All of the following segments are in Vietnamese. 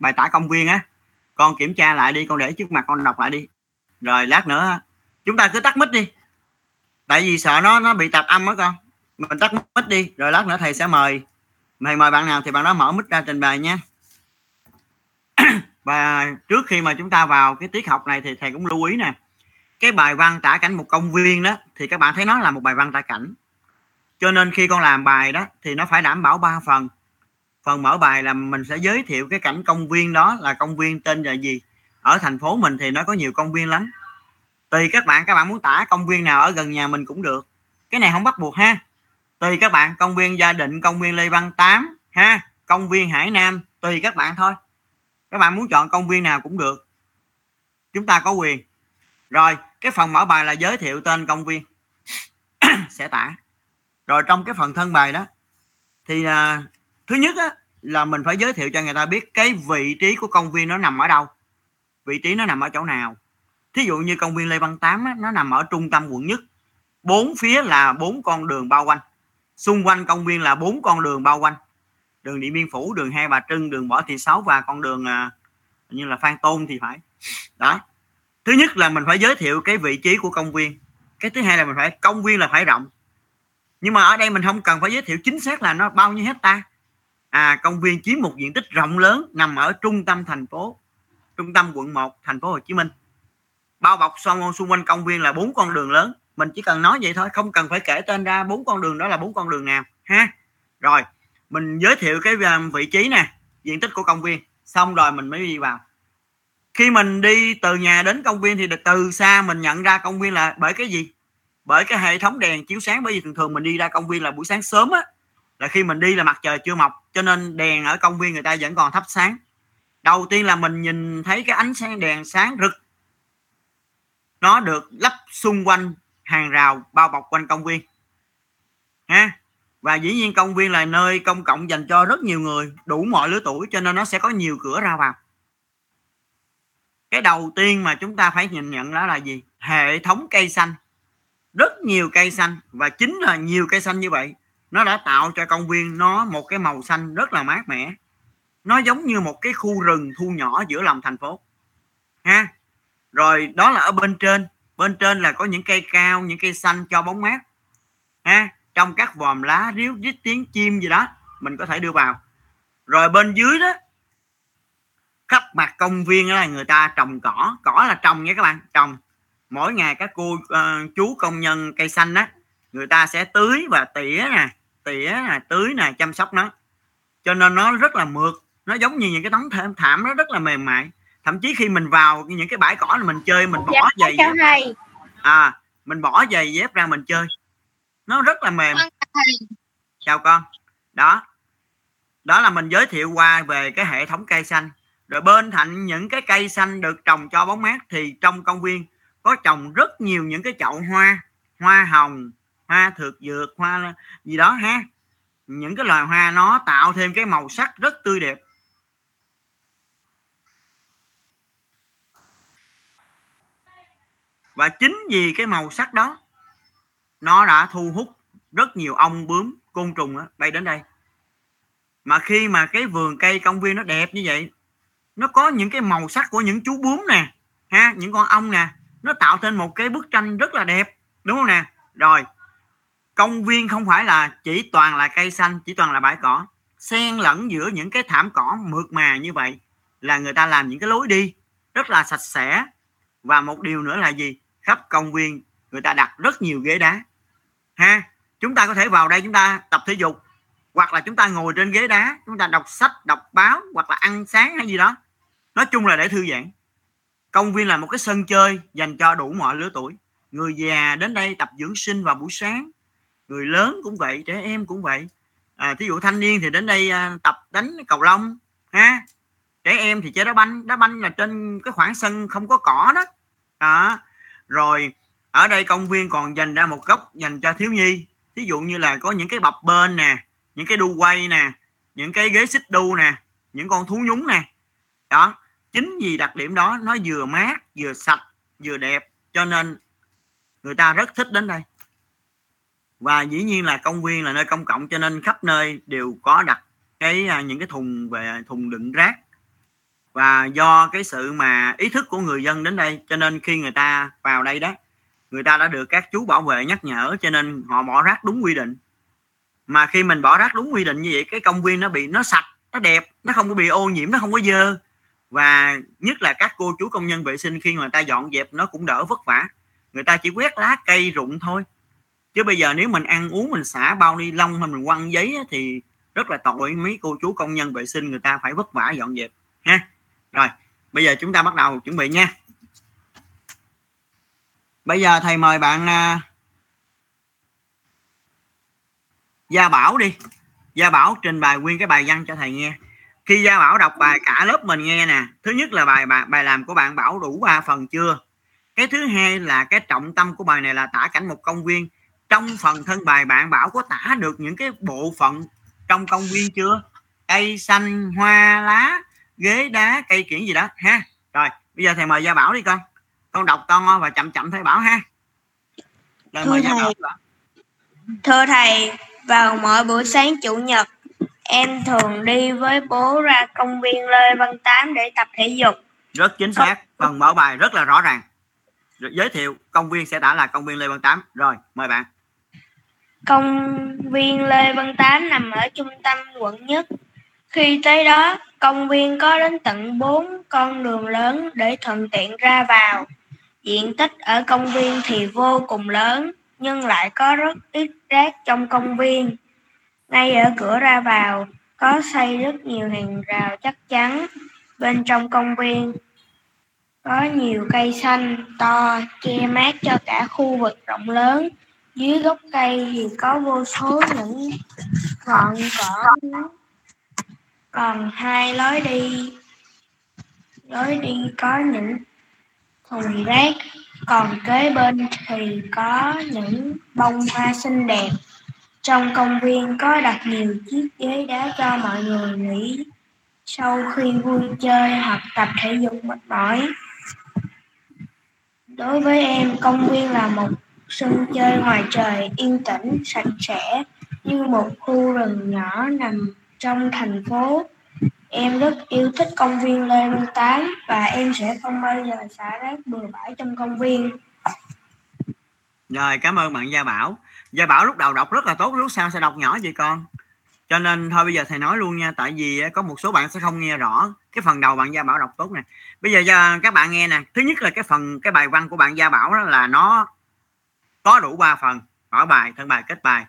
bài tả công viên á. Con kiểm tra lại đi, con để trước mặt, con đọc lại đi. Rồi lát nữa, chúng ta cứ tắt mic đi. Tại vì sợ nó nó bị tạp âm á con. Mình tắt mic đi, rồi lát nữa thầy sẽ mời. Thầy mời bạn nào thì bạn đó mở mic ra trình bày nha. Và trước khi mà chúng ta vào cái tiết học này thì thầy cũng lưu ý nè. Cái bài văn tả cảnh một công viên đó, thì các bạn thấy nó là một bài văn tả cảnh. Cho nên khi con làm bài đó, thì nó phải đảm bảo ba phần phần mở bài là mình sẽ giới thiệu cái cảnh công viên đó là công viên tên là gì. Ở thành phố mình thì nó có nhiều công viên lắm. Tùy các bạn các bạn muốn tả công viên nào ở gần nhà mình cũng được. Cái này không bắt buộc ha. Tùy các bạn, công viên gia định, công viên lê văn tám, ha. Công viên hải nam, tùy các bạn thôi. Các bạn muốn chọn công viên nào cũng được. Chúng ta có quyền. Rồi, cái phần mở bài là giới thiệu tên công viên. Sẽ tả. Rồi trong cái phần thân bài đó, thì à, thứ nhất á, là mình phải giới thiệu cho người ta biết cái vị trí của công viên nó nằm ở đâu vị trí nó nằm ở chỗ nào. Thí dụ như công viên lê văn tám á, nó nằm ở trung tâm quận nhất bốn phía là bốn con đường bao quanh. Xung quanh công viên là bốn con đường bao quanh. Đường điện biên phủ đường hai bà trưng đường võ thị sáu và con đường à, như là phan tôn thì phải. Đó. Thứ nhất là mình phải giới thiệu cái vị trí của công viên. Cái thứ hai là mình phải công viên là phải rộng. Nhưng mà ở đây mình không cần phải giới thiệu chính xác là nó bao nhiêu hecta à công viên chiếm một diện tích rộng lớn, nằm ở trung tâm thành phố, trung tâm quận 1 thành phố Hồ Chí Minh. Bao bọc xung xung quanh công viên là bốn con đường lớn. Mình chỉ cần nói vậy thôi, không cần phải kể tên ra bốn con đường đó là bốn con đường nào, ha? Rồi, mình giới thiệu cái à, vị trí nè, diện tích của công viên. Xong rồi mình mới đi vào. Khi mình đi từ nhà đến công viên thì từ xa mình nhận ra công viên là bởi cái gì? Bởi cái hệ thống đèn chiếu sáng. Bởi vì thường thường mình đi ra công viên là buổi sáng sớm á là khi mình đi là mặt trời chưa mọc, cho nên đèn ở công viên người ta vẫn còn thắp sáng. Đầu tiên là mình nhìn thấy cái ánh sáng đèn sáng rực. Nó được lắp xung quanh hàng rào bao bọc quanh công viên. Ha? Và dĩ nhiên công viên là nơi công cộng dành cho rất nhiều người, đủ mọi lứa tuổi, cho nên nó sẽ có nhiều cửa ra vào. Cái đầu tiên mà chúng ta phải nhìn nhận đó là gì? Hệ thống cây xanh. Rất nhiều cây xanh và chính là nhiều cây xanh như vậy nó đã tạo cho công viên nó một cái màu xanh rất là mát mẻ. Nó giống như một cái khu rừng thu nhỏ giữa lòng thành phố. Ha? Rồi đó là ở bên trên. Bên trên là có những cây cao những cây xanh cho bóng mát. Ha? Trong các vòm lá ríu rít tiếng chim gì đó mình có thể đưa vào. Rồi bên dưới đó khắp mặt công viên là người ta trồng cỏ. Cỏ là trồng nha các bạn trồng. Mỗi ngày các cô uh, chú công nhân cây xanh đó người ta sẽ tưới và tỉa nè tỉa nè tưới nè chăm sóc nó. Cho nên nó rất là mượt nó giống như những cái tấm thảm, nó rất là mềm mại. Thậm chí khi mình vào những cái bãi cỏ là mình chơi mình bỏ dạ, giày dép. à mình bỏ giày dép ra mình chơi. Nó rất là mềm. Chào con. Đó. Đó là mình giới thiệu qua về cái hệ thống cây xanh. Rồi bên cạnh những cái cây xanh được trồng cho bóng mát thì trong công viên có trồng rất nhiều những cái chậu hoa hoa hồng hoa thực dược hoa gì đó ha. Những cái loài hoa nó tạo thêm cái màu sắc rất tươi đẹp. Và chính vì cái màu sắc đó nó đã thu hút rất nhiều ong bướm côn trùng đó, bay đến đây. Mà khi mà cái vườn cây công viên nó đẹp như vậy nó có những cái màu sắc của những chú bướm nè ha những con ong nè nó tạo nên một cái bức tranh rất là đẹp đúng không nè? Rồi công viên không phải là chỉ toàn là cây xanh, chỉ toàn là bãi cỏ. Xen lẫn giữa những cái thảm cỏ mượt mà như vậy là người ta làm những cái lối đi rất là sạch sẽ. Và một điều nữa là gì? Khắp công viên người ta đặt rất nhiều ghế đá. Ha, chúng ta có thể vào đây chúng ta tập thể dục, hoặc là chúng ta ngồi trên ghế đá, chúng ta đọc sách, đọc báo, hoặc là ăn sáng hay gì đó. Nói chung là để thư giãn. Công viên là một cái sân chơi dành cho đủ mọi lứa tuổi. Người già đến đây tập dưỡng sinh vào buổi sáng người lớn cũng vậy trẻ em cũng vậy. À, thí dụ thanh niên thì đến đây à, tập đánh cầu lông ha. Trẻ em thì chơi đá banh đá banh là trên cái khoảng sân không có cỏ đó. Đó. Rồi ở đây công viên còn dành ra một góc dành cho thiếu nhi. Thí dụ như là có những cái bập bên nè những cái đu quay nè những cái ghế xích đu nè những con thú nhúng nè. Đó. Chính vì đặc điểm đó nó vừa mát vừa sạch vừa đẹp cho nên người ta rất thích đến đây và dĩ nhiên là công viên là nơi công cộng cho nên khắp nơi đều có đặt cái à, những cái thùng về thùng đựng rác. Và do cái sự mà ý thức của người dân đến đây, cho nên khi người ta vào đây đó, người ta đã được các chú bảo vệ nhắc nhở, cho nên họ bỏ rác đúng quy định. Mà khi mình bỏ rác đúng quy định như vậy, cái công viên nó bị, nó sạch, nó đẹp, nó không có bị ô nhiễm, nó không có dơ. Và nhất là các cô chú công nhân vệ sinh khi người ta dọn dẹp nó cũng đỡ vất vả. Người ta chỉ quét lá cây rụng thôi chứ bây giờ nếu mình ăn uống mình xả bao ni lông hay mình quăng giấy thì rất là tội mấy cô chú công nhân vệ sinh người ta phải vất vả dọn dẹp ha. Rồi bây giờ chúng ta bắt đầu chuẩn bị nha. Bây giờ thầy mời bạn uh, Gia Bảo đi. Gia Bảo trình bày nguyên cái bài văn cho thầy nghe. Khi Gia Bảo đọc bài cả lớp mình nghe nè thứ nhất là bài bài, bài làm của bạn Bảo đủ ba phần chưa? Cái thứ hai là cái trọng tâm của bài này là tả cảnh một công viên trong phần thân bài bạn Bảo có tả được những cái bộ phận trong công viên chưa? Cây xanh hoa lá ghế đá cây kiển gì đó ha? Rồi bây giờ thầy mời Gia Bảo đi con con đọc con và chậm chậm thầy Bảo ha. Rồi thưa mời thầy, Gia Bảo thưa thầy vào mỗi buổi sáng chủ nhật em thường đi với bố ra công viên Lê Văn Tám để tập thể dục. Rất chính xác phần mở bài rất là rõ ràng. Giới thiệu công viên sẽ đã là công viên Lê Văn Tám. Rồi mời bạn công viên Lê Văn Tám nằm ở trung tâm quận nhất. Khi tới đó, công viên có đến tận 4 con đường lớn để thuận tiện ra vào. Diện tích ở công viên thì vô cùng lớn, nhưng lại có rất ít rác trong công viên. Ngay ở cửa ra vào, có xây rất nhiều hàng rào chắc chắn bên trong công viên. Có nhiều cây xanh to che mát cho cả khu vực rộng lớn. Dưới gốc cây thì có vô số những ngọn cỏ. Còn hai lối đi lối đi có những thùng rác còn kế bên thì có những bông hoa xinh đẹp. Trong công viên có đặt nhiều chiếc ghế đá cho mọi người nghỉ sau khi vui chơi hoặc tập thể dục mệt mỏi. Đối với em, công viên là một sân chơi ngoài trời yên tĩnh, sạch sẽ như một khu rừng nhỏ nằm trong thành phố. Em rất yêu thích công viên Lê Văn Tám và em sẽ không bao giờ xả rác bừa bãi trong công viên. Rồi, cảm ơn bạn Gia Bảo. Gia Bảo lúc đầu đọc rất là tốt, lúc sau sẽ đọc nhỏ vậy con? Cho nên thôi bây giờ thầy nói luôn nha, tại vì có một số bạn sẽ không nghe rõ cái phần đầu bạn Gia Bảo đọc tốt nè bây giờ à, các bạn nghe nè thứ nhất là cái phần cái bài văn của bạn gia bảo đó là nó có đủ 3 phần, mở bài, thân bài, kết bài.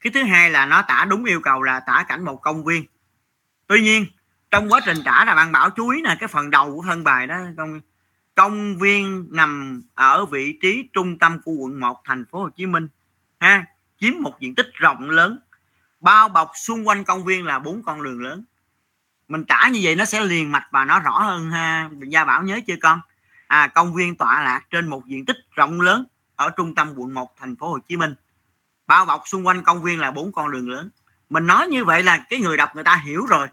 Cái thứ hai là nó tả đúng yêu cầu là tả cảnh một công viên. Tuy nhiên, trong quá trình tả là bạn bảo chú ý là cái phần đầu của thân bài đó, công công viên nằm ở vị trí trung tâm của quận 1 thành phố Hồ Chí Minh, ha, chiếm một diện tích rộng lớn. Bao bọc xung quanh công viên là bốn con đường lớn. Mình tả như vậy nó sẽ liền mạch và nó rõ hơn ha. Gia bảo nhớ chưa con? À công viên tọa lạc trên một diện tích rộng lớn ở trung tâm quận 1 thành phố Hồ Chí Minh. Bao bọc xung quanh công viên là bốn con đường lớn. Mình nói như vậy là cái người đọc người ta hiểu rồi.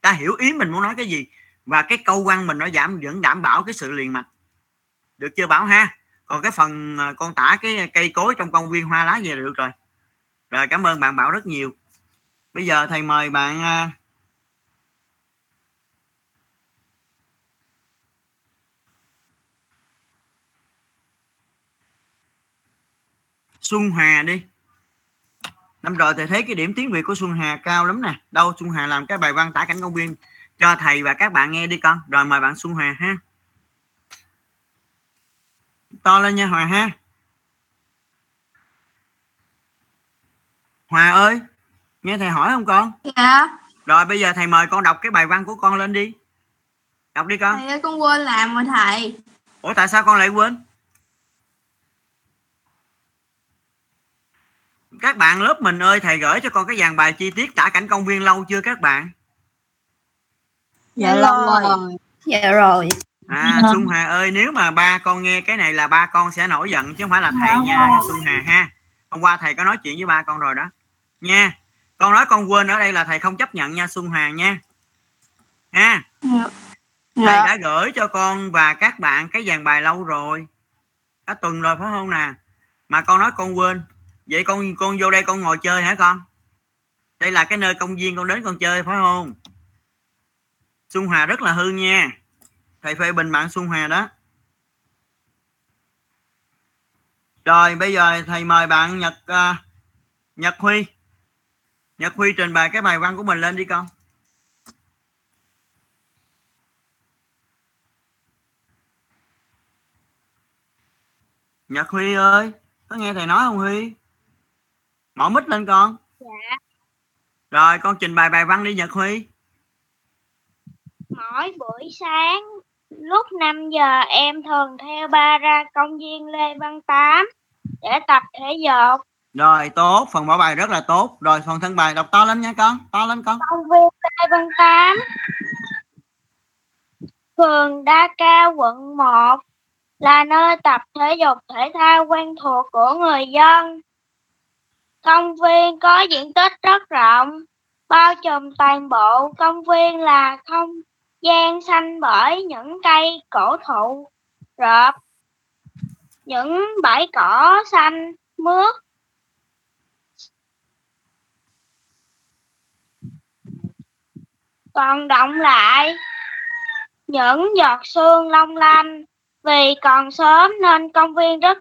Ta hiểu ý mình muốn nói cái gì. Và cái câu văn mình nó giảm, vẫn đảm bảo cái sự liền mạch. Được chưa bảo ha? Còn cái phần à, con tả cái cây cối trong công viên hoa lá về được rồi. Rồi cảm ơn bạn bảo rất nhiều. Bây giờ thầy mời bạn à, Xuân Hà đi. Năm rồi thầy thấy cái điểm tiếng Việt của Xuân Hà cao lắm nè. Đâu Xuân Hà làm cái bài văn tả cảnh công viên cho thầy và các bạn nghe đi con. Rồi mời bạn Xuân Hà ha. To lên nha Hòa ha. Hòa ơi nghe thầy hỏi không con? Dạ. Rồi bây giờ thầy mời con đọc cái bài văn của con lên đi. Đọc đi con. Thầy ơi con quên làm rồi thầy. Ủa tại sao con lại quên các bạn lớp mình ơi thầy gửi cho con cái dàn bài chi tiết tả cảnh công viên lâu chưa các bạn? Dạ, dạ rồi. dạ rồi. À dạ. xuân hà ơi nếu mà ba con nghe cái này là ba con sẽ nổi giận chứ không phải là thầy nha xuân hà ha. Hôm qua thầy có nói chuyện với ba con rồi đó. Nha con nói con quên ở đây là thầy không chấp nhận nha xuân hà nha. Ha. Dạ. thầy đã gửi cho con và các bạn cái dàn bài lâu rồi. Cả tuần rồi phải không nè? Mà con nói con quên vậy con con vô đây con ngồi chơi hả con? Đây là cái nơi công viên con đến con chơi phải không? Xuân Hòa rất là hư nha. Thầy phê bình bạn Xuân Hòa đó. Rồi bây giờ thầy mời bạn Nhật uh, Nhật Huy. Nhật Huy trình bày cái bài văn của mình lên đi con. Nhật Huy ơi có nghe thầy nói không Huy? Mở mít lên con. Dạ. Rồi con trình bày bài văn đi Nhật Huy. Mỗi buổi sáng lúc 5 giờ em thường theo ba ra công viên Lê Văn Tám để tập thể dục. Rồi tốt. Phần mở bài rất là tốt. Rồi phần thân bài đọc to lên nha con. To lên con. Công viên Lê Văn Tám. Phường Đa Cao quận 1 là nơi tập thể dục thể thao quen thuộc của người dân công viên có diện tích rất rộng, bao trùm toàn bộ. Công viên là không gian xanh bởi những cây cổ thụ rợp, những bãi cỏ xanh mướt. Còn động lại những giọt sương long lanh, vì còn sớm nên công viên rất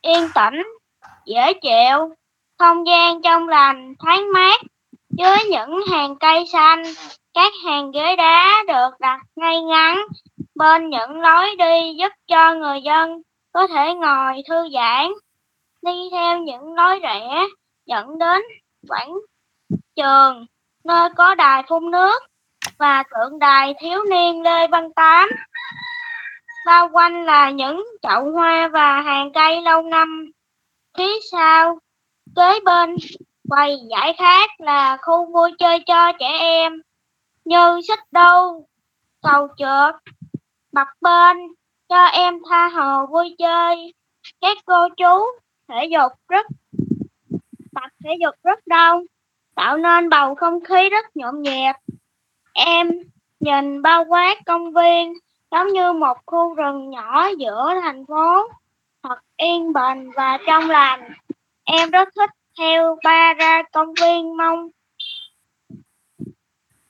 yên tĩnh, dễ chịu không gian trong lành thoáng mát dưới những hàng cây xanh các hàng ghế đá được đặt ngay ngắn bên những lối đi giúp cho người dân có thể ngồi thư giãn, đi theo những lối rẽ dẫn đến quảng trường nơi có đài phun nước và tượng đài thiếu niên Lê Văn Tám. Bao quanh là những chậu hoa và hàng cây lâu năm. Phía sau, kế bên quầy giải khát là khu vui chơi cho trẻ em như xích đu, cầu trượt, bập bên cho em tha hồ vui chơi. Các cô chú thể dục rất tập thể dục rất đông, tạo nên bầu không khí rất nhộn nhịp. Em nhìn bao quát công viên giống như một khu rừng nhỏ giữa thành phố, thật yên bình và trong lành. Em rất thích theo ba ra công viên mong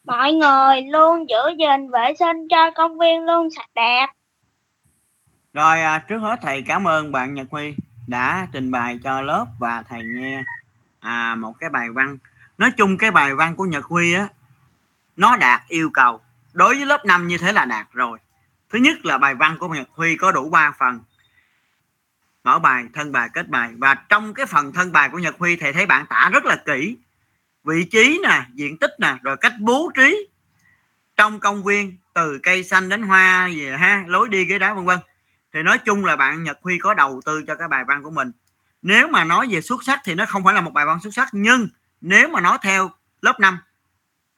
mọi người luôn giữ gìn vệ sinh cho công viên luôn sạch đẹp. Rồi à, trước hết thầy cảm ơn bạn Nhật Huy đã trình bày cho lớp và thầy nghe à, một cái bài văn. Nói chung cái bài văn của Nhật Huy á nó đạt yêu cầu. Đối với lớp 5 như thế là đạt rồi. Thứ nhất là bài văn của Nhật Huy có đủ 3 phần. Mở bài, thân bài, kết bài. Và trong cái phần thân bài của Nhật Huy thầy thấy bạn tả rất là kỹ. Vị trí nè diện tích nè rồi cách bố trí trong công viên từ cây xanh đến hoa gì ha lối đi ghế đá vân vân. Thì nói chung là bạn Nhật Huy có đầu tư cho cái bài văn của mình. Nếu mà nói về xuất sắc thì nó không phải là một bài văn xuất sắc nhưng nếu mà nói theo lớp 5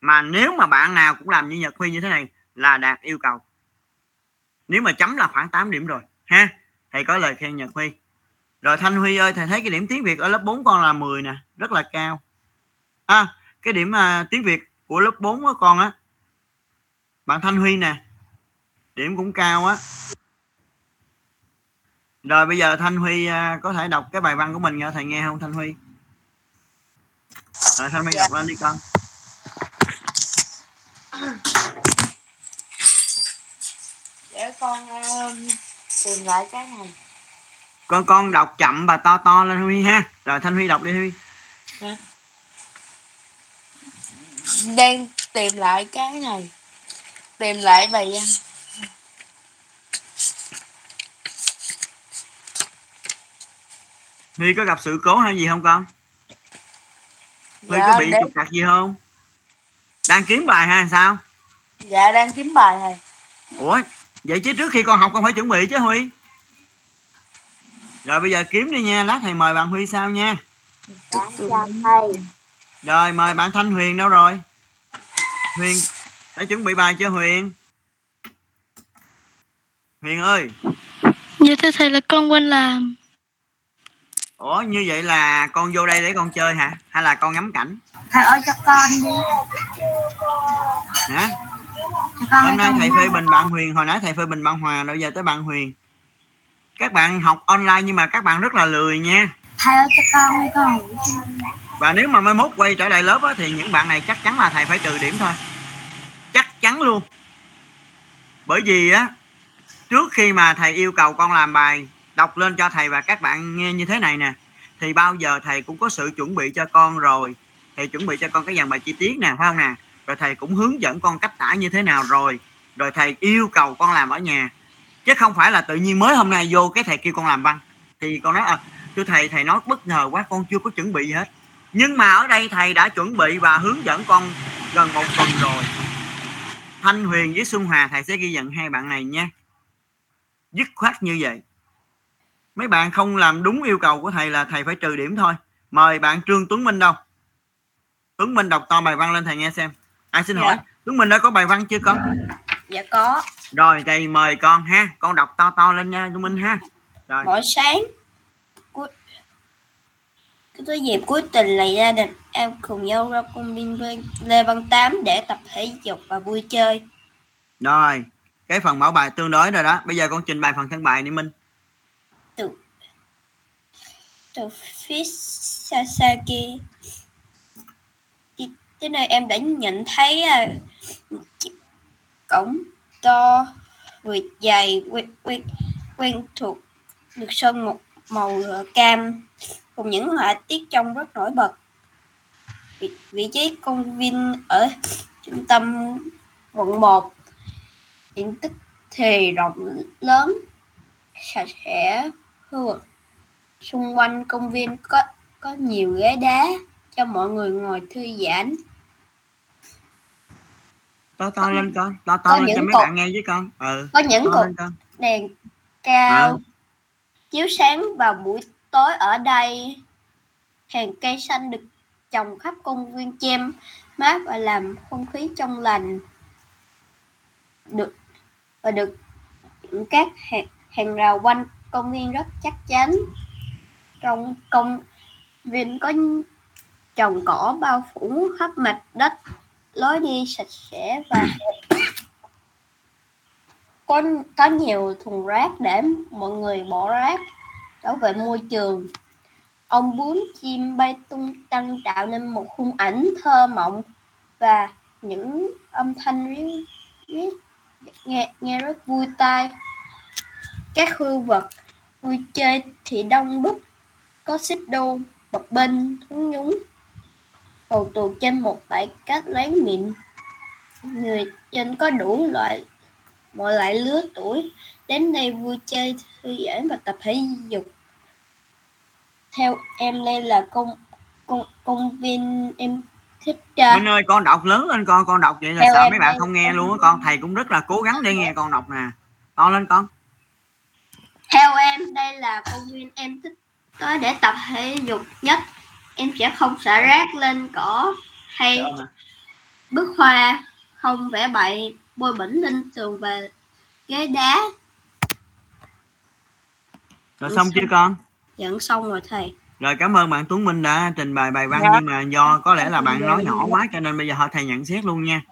mà nếu mà bạn nào cũng làm như Nhật Huy như thế này là đạt yêu cầu. Nếu mà chấm là khoảng 8 điểm rồi ha thầy có lời khen Nhật Huy. Rồi Thanh Huy ơi thầy thấy cái điểm tiếng Việt ở lớp 4 con là 10 nè rất là cao. À, cái điểm à, tiếng Việt của lớp 4 của con á bạn Thanh Huy nè điểm cũng cao á. Rồi bây giờ Thanh Huy à, có thể đọc cái bài văn của mình nghe thầy nghe không Thanh Huy? Rồi Thanh Huy đọc lên đi con. Để con um, tìm lại cái này. Con con đọc chậm và to to lên Huy ha. Rồi Thanh Huy đọc đi Huy. Hả? đang tìm lại cái này. Tìm lại bài văn. Huy có gặp sự cố hay gì không con? Huy dạ, có bị trục trặc gì không? Đang kiếm bài hay sao? Dạ đang kiếm bài này. Ủa vậy chứ trước khi con học con phải chuẩn bị chứ Huy. Rồi bây giờ kiếm đi nha lát thầy mời bạn Huy sao nha. Rồi mời bạn Thanh Huyền đâu rồi? Huyền đã chuẩn bị bài chưa Huyền? Huyền ơi. Dạ thưa thầy là con quên làm. Ủa như vậy là con vô đây để con chơi hả? Hay là con ngắm cảnh? Thầy ơi cho con đi. Hả Hôm nay thầy phê bình bạn Huyền. Hồi nãy thầy phê bình bạn Hòa Rồi giờ tới bạn Huyền. Các bạn học online nhưng mà các bạn rất là lười nha. Thầy ơi cho con đi con. Và nếu mà mai mốt quay trở lại lớp á, Thì những bạn này chắc chắn là thầy phải trừ điểm thôi. Chắc chắn luôn. Bởi vì á trước khi mà thầy yêu cầu con làm bài đọc lên cho thầy và các bạn nghe như thế này nè thì bao giờ thầy cũng có sự chuẩn bị cho con rồi. Thầy chuẩn bị cho con cái dàn bài chi tiết nè phải không nè rồi thầy cũng hướng dẫn con cách tả như thế nào rồi. Rồi thầy yêu cầu con làm ở nhà. Chứ không phải là tự nhiên mới hôm nay vô cái thầy kêu con làm văn. Thì con nói à, thưa thầy thầy nói bất ngờ quá con chưa có chuẩn bị gì hết. Nhưng mà ở đây thầy đã chuẩn bị và hướng dẫn con gần một tuần rồi. Thanh huyền với xuân hòa thầy sẽ ghi nhận hai bạn này nha. Dứt khoát như vậy. Mấy bạn không làm đúng yêu cầu của thầy là thầy phải trừ điểm thôi. Mời bạn trương tuấn minh đâu. Tuấn minh đọc to bài văn lên thầy nghe xem ai xin Dạ. hỏi tuấn minh đã có bài văn chưa con? Dạ có. rồi thầy mời con ha. Con đọc to to lên nha tuấn minh ha. Rồi. Mỗi sáng cuối cái tối dịp cuối tuần là gia đình em cùng nhau ra công viên Lê Văn Tám để tập thể dục và vui chơi. rồi cái phần mẫu bài tương đối rồi đó. Bây giờ con trình bày phần thân bài đi minh. Từ phía xa thế nên em đã nhận thấy à, chiếc cổng to vừa dài quen, quen, quen thuộc được sơn một màu cam cùng những họa tiết trông rất nổi bật. Vị, vị trí công viên ở trung tâm quận 1 diện tích thì rộng lớn sạch sẽ hương xung quanh công viên có có nhiều ghế đá cho mọi người ngồi thư giãn to to lên con to to lên cho mấy cột- bạn nghe với con. Ừ có những cột đèn cao Ừ. chiếu sáng vào buổi tối ở đây. Hàng cây xanh được trồng khắp công viên che mát và làm không khí trong lành. Được và được các hàng, hàng rào quanh công viên rất chắc chắn. Trong công viên có trồng cỏ bao phủ khắp mặt đất lối đi sạch sẽ và có có nhiều thùng rác để mọi người bỏ rác. Bảo vệ môi trường. Ông bướm chim bay tung tăng tạo nên một khung ảnh thơ mộng và những âm thanh ríu ríu nghe nghe rất vui tai. Các khu vực vui chơi thì đông đúc, có xích đu bập bênh, thúng nhúng cầu tù trên một bãi cát láng mịn. Người dân có đủ loại mọi loại lứa tuổi đến đây vui chơi thư giãn và tập thể dục. Theo em đây là công công công viên em thích ra Minh ơi con đọc lớn lên con con đọc vậy là sợ mấy bạn không nghe luôn á con. thầy cũng rất là cố gắng để nghe con đọc nè. To lên con. Theo em đây là công viên em thích tới để tập thể dục nhất em sẽ không xả rác lên cỏ hay bức hoa không vẽ bậy bôi bẩn lên tường và ghế đá. Rồi xong chưa con? Dẫn xong rồi thầy. Rồi cảm ơn bạn Tuấn Minh đã trình bày bài văn Dạ. nhưng mà do có lẽ là bạn nói nhỏ quá cho nên bây giờ họ thầy nhận xét luôn nha.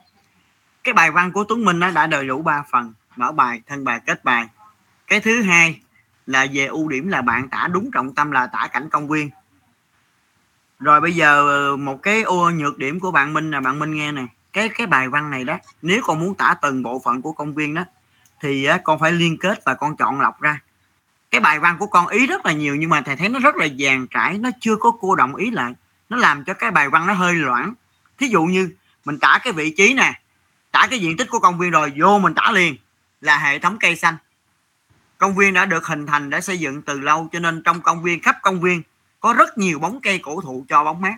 Cái bài văn của Tuấn Minh đã đầy đủ 3 phần mở bài thân bài kết bài. Cái thứ hai là về ưu điểm là bạn tả đúng trọng tâm là tả cảnh công viên rồi bây giờ ờ, một cái ô nhược điểm của bạn Minh là bạn Minh nghe nè. Cái cái bài văn này đó, nếu con muốn tả từng bộ phận của công viên đó, thì con phải liên kết và con chọn lọc ra. Cái bài văn của con ý rất là nhiều, nhưng mà thầy thấy nó rất là dàn trải, nó chưa có cô động ý lại. Nó làm cho cái bài văn nó hơi loãng. Thí dụ như, mình tả cái vị trí nè, tả cái diện tích của công viên rồi, vô mình tả liền, là hệ thống cây xanh. Công viên đã được hình thành, đã xây dựng từ lâu, cho nên trong công viên, khắp công viên có rất nhiều bóng cây cổ thụ cho bóng mát.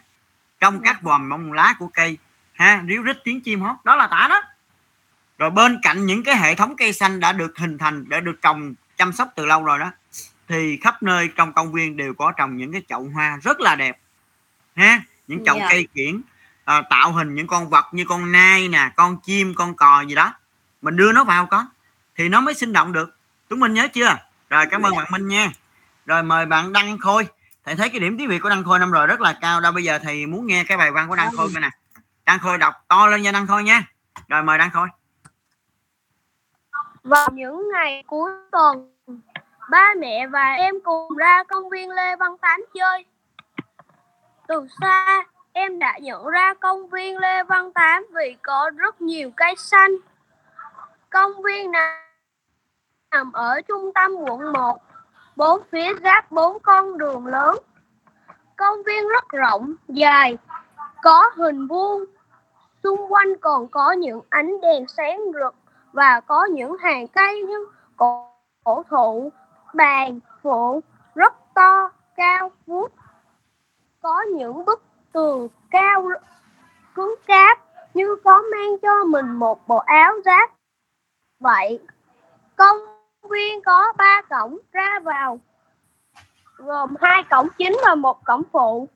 Trong các vòm bông lá của cây ha ríu rít tiếng chim hót đó là tả đó. Rồi bên cạnh những cái hệ thống cây xanh đã được hình thành đã được trồng chăm sóc từ lâu rồi đó thì khắp nơi trong công viên đều có trồng những cái chậu hoa rất là đẹp ha. Những chậu Dạ. cây kiển à, tạo hình những con vật như con nai nè con chim con cò gì đó. Mình đưa nó vào có thì nó mới sinh động được. Chúng mình nhớ chưa? Rồi cảm ơn bạn Minh nha. Rồi mời bạn Đăng Khôi thầy thấy cái điểm tiếng Việt của Đăng Khôi năm rồi rất là cao. Đâu bây giờ thầy muốn nghe cái bài văn của Đăng Khôi nè. Đăng Khôi đọc to lên nha Đăng Khôi nha. Rồi mời Đăng Khôi. Vào những ngày cuối tuần, ba mẹ và em cùng ra công viên Lê Văn Tám chơi. Từ xa, em đã nhận ra công viên Lê Văn Tám vì có rất nhiều cây xanh. Công viên này nằm ở trung tâm quận 1, bốn phía giáp bốn con đường lớn. Công viên rất rộng, dài, có hình vuông. Xung quanh còn có những ánh đèn sáng rực và có những hàng cây như cổ, cổ thụ, bàn, phụ rất to, cao, vút. Có những bức tường cao cứng cáp như có mang cho mình một bộ áo giáp. Vậy, công viên có ba cổng ra vào, gồm hai cổng chính và một cổng phụ.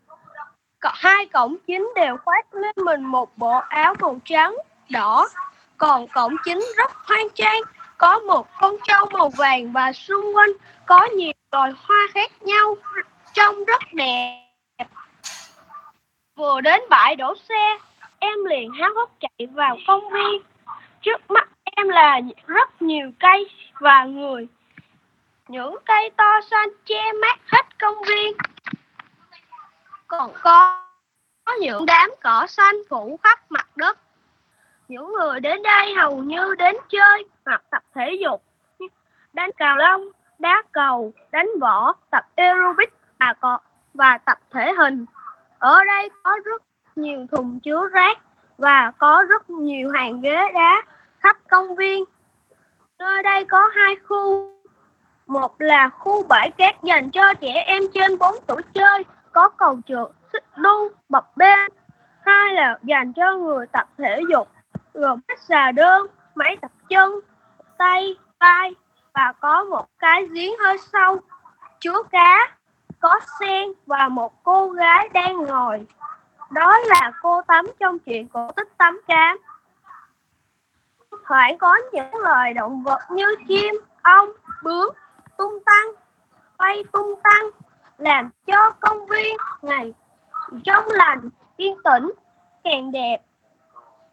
Hai cổng chính đều khoác lên mình một bộ áo màu trắng, đỏ, còn cổng chính rất hoang trang, có một con trâu màu vàng và xung quanh có nhiều loài hoa khác nhau, trông rất đẹp. Vừa đến bãi đổ xe, em liền háo hức chạy vào công viên. Trước mắt em là rất nhiều cây và người. Những cây to xanh che mát hết công viên. Còn có, có những đám cỏ xanh phủ khắp mặt đất. Những người đến đây hầu như đến chơi hoặc tập thể dục, đánh cào lông, đá cầu, đánh võ, tập aerobic và, cọ và tập thể hình. Ở đây có rất nhiều thùng chứa rác và có rất nhiều hàng ghế đá khắp công viên. Nơi đây có hai khu. Một là khu bãi cát dành cho trẻ em trên 4 tuổi chơi, có cầu trượt, xích đu, bập bê. Hai là dành cho người tập thể dục, gồm xà đơn, máy tập chân, tay, vai và có một cái giếng hơi sâu chứa cá, có sen và một cô gái đang ngồi. Đó là cô Tắm trong chuyện cổ tích Tắm Cám. Thoảng có những loài động vật như chim, ong, bướm, tung tăng, bay tung tăng, làm cho công viên này trong lành, yên tĩnh, càng đẹp.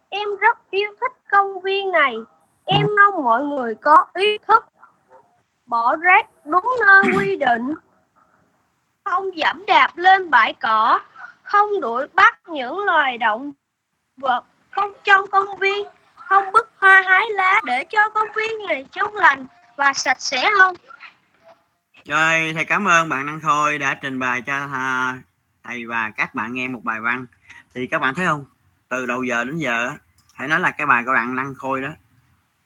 Em rất yêu thích công viên này. Em mong mọi người có ý thức bỏ rác đúng nơi quy định, không giảm đạp lên bãi cỏ, không đuổi bắt những loài động vật không trong công viên, không bứt hoa hái lá để cho công viên này trong lành và sạch sẽ hơn. Rồi, thầy cảm ơn bạn Năng Khôi đã trình bày cho à, thầy và các bạn nghe một bài văn. Thì các bạn thấy không? Từ đầu giờ đến giờ hãy nói là cái bài của bạn Năng Khôi đó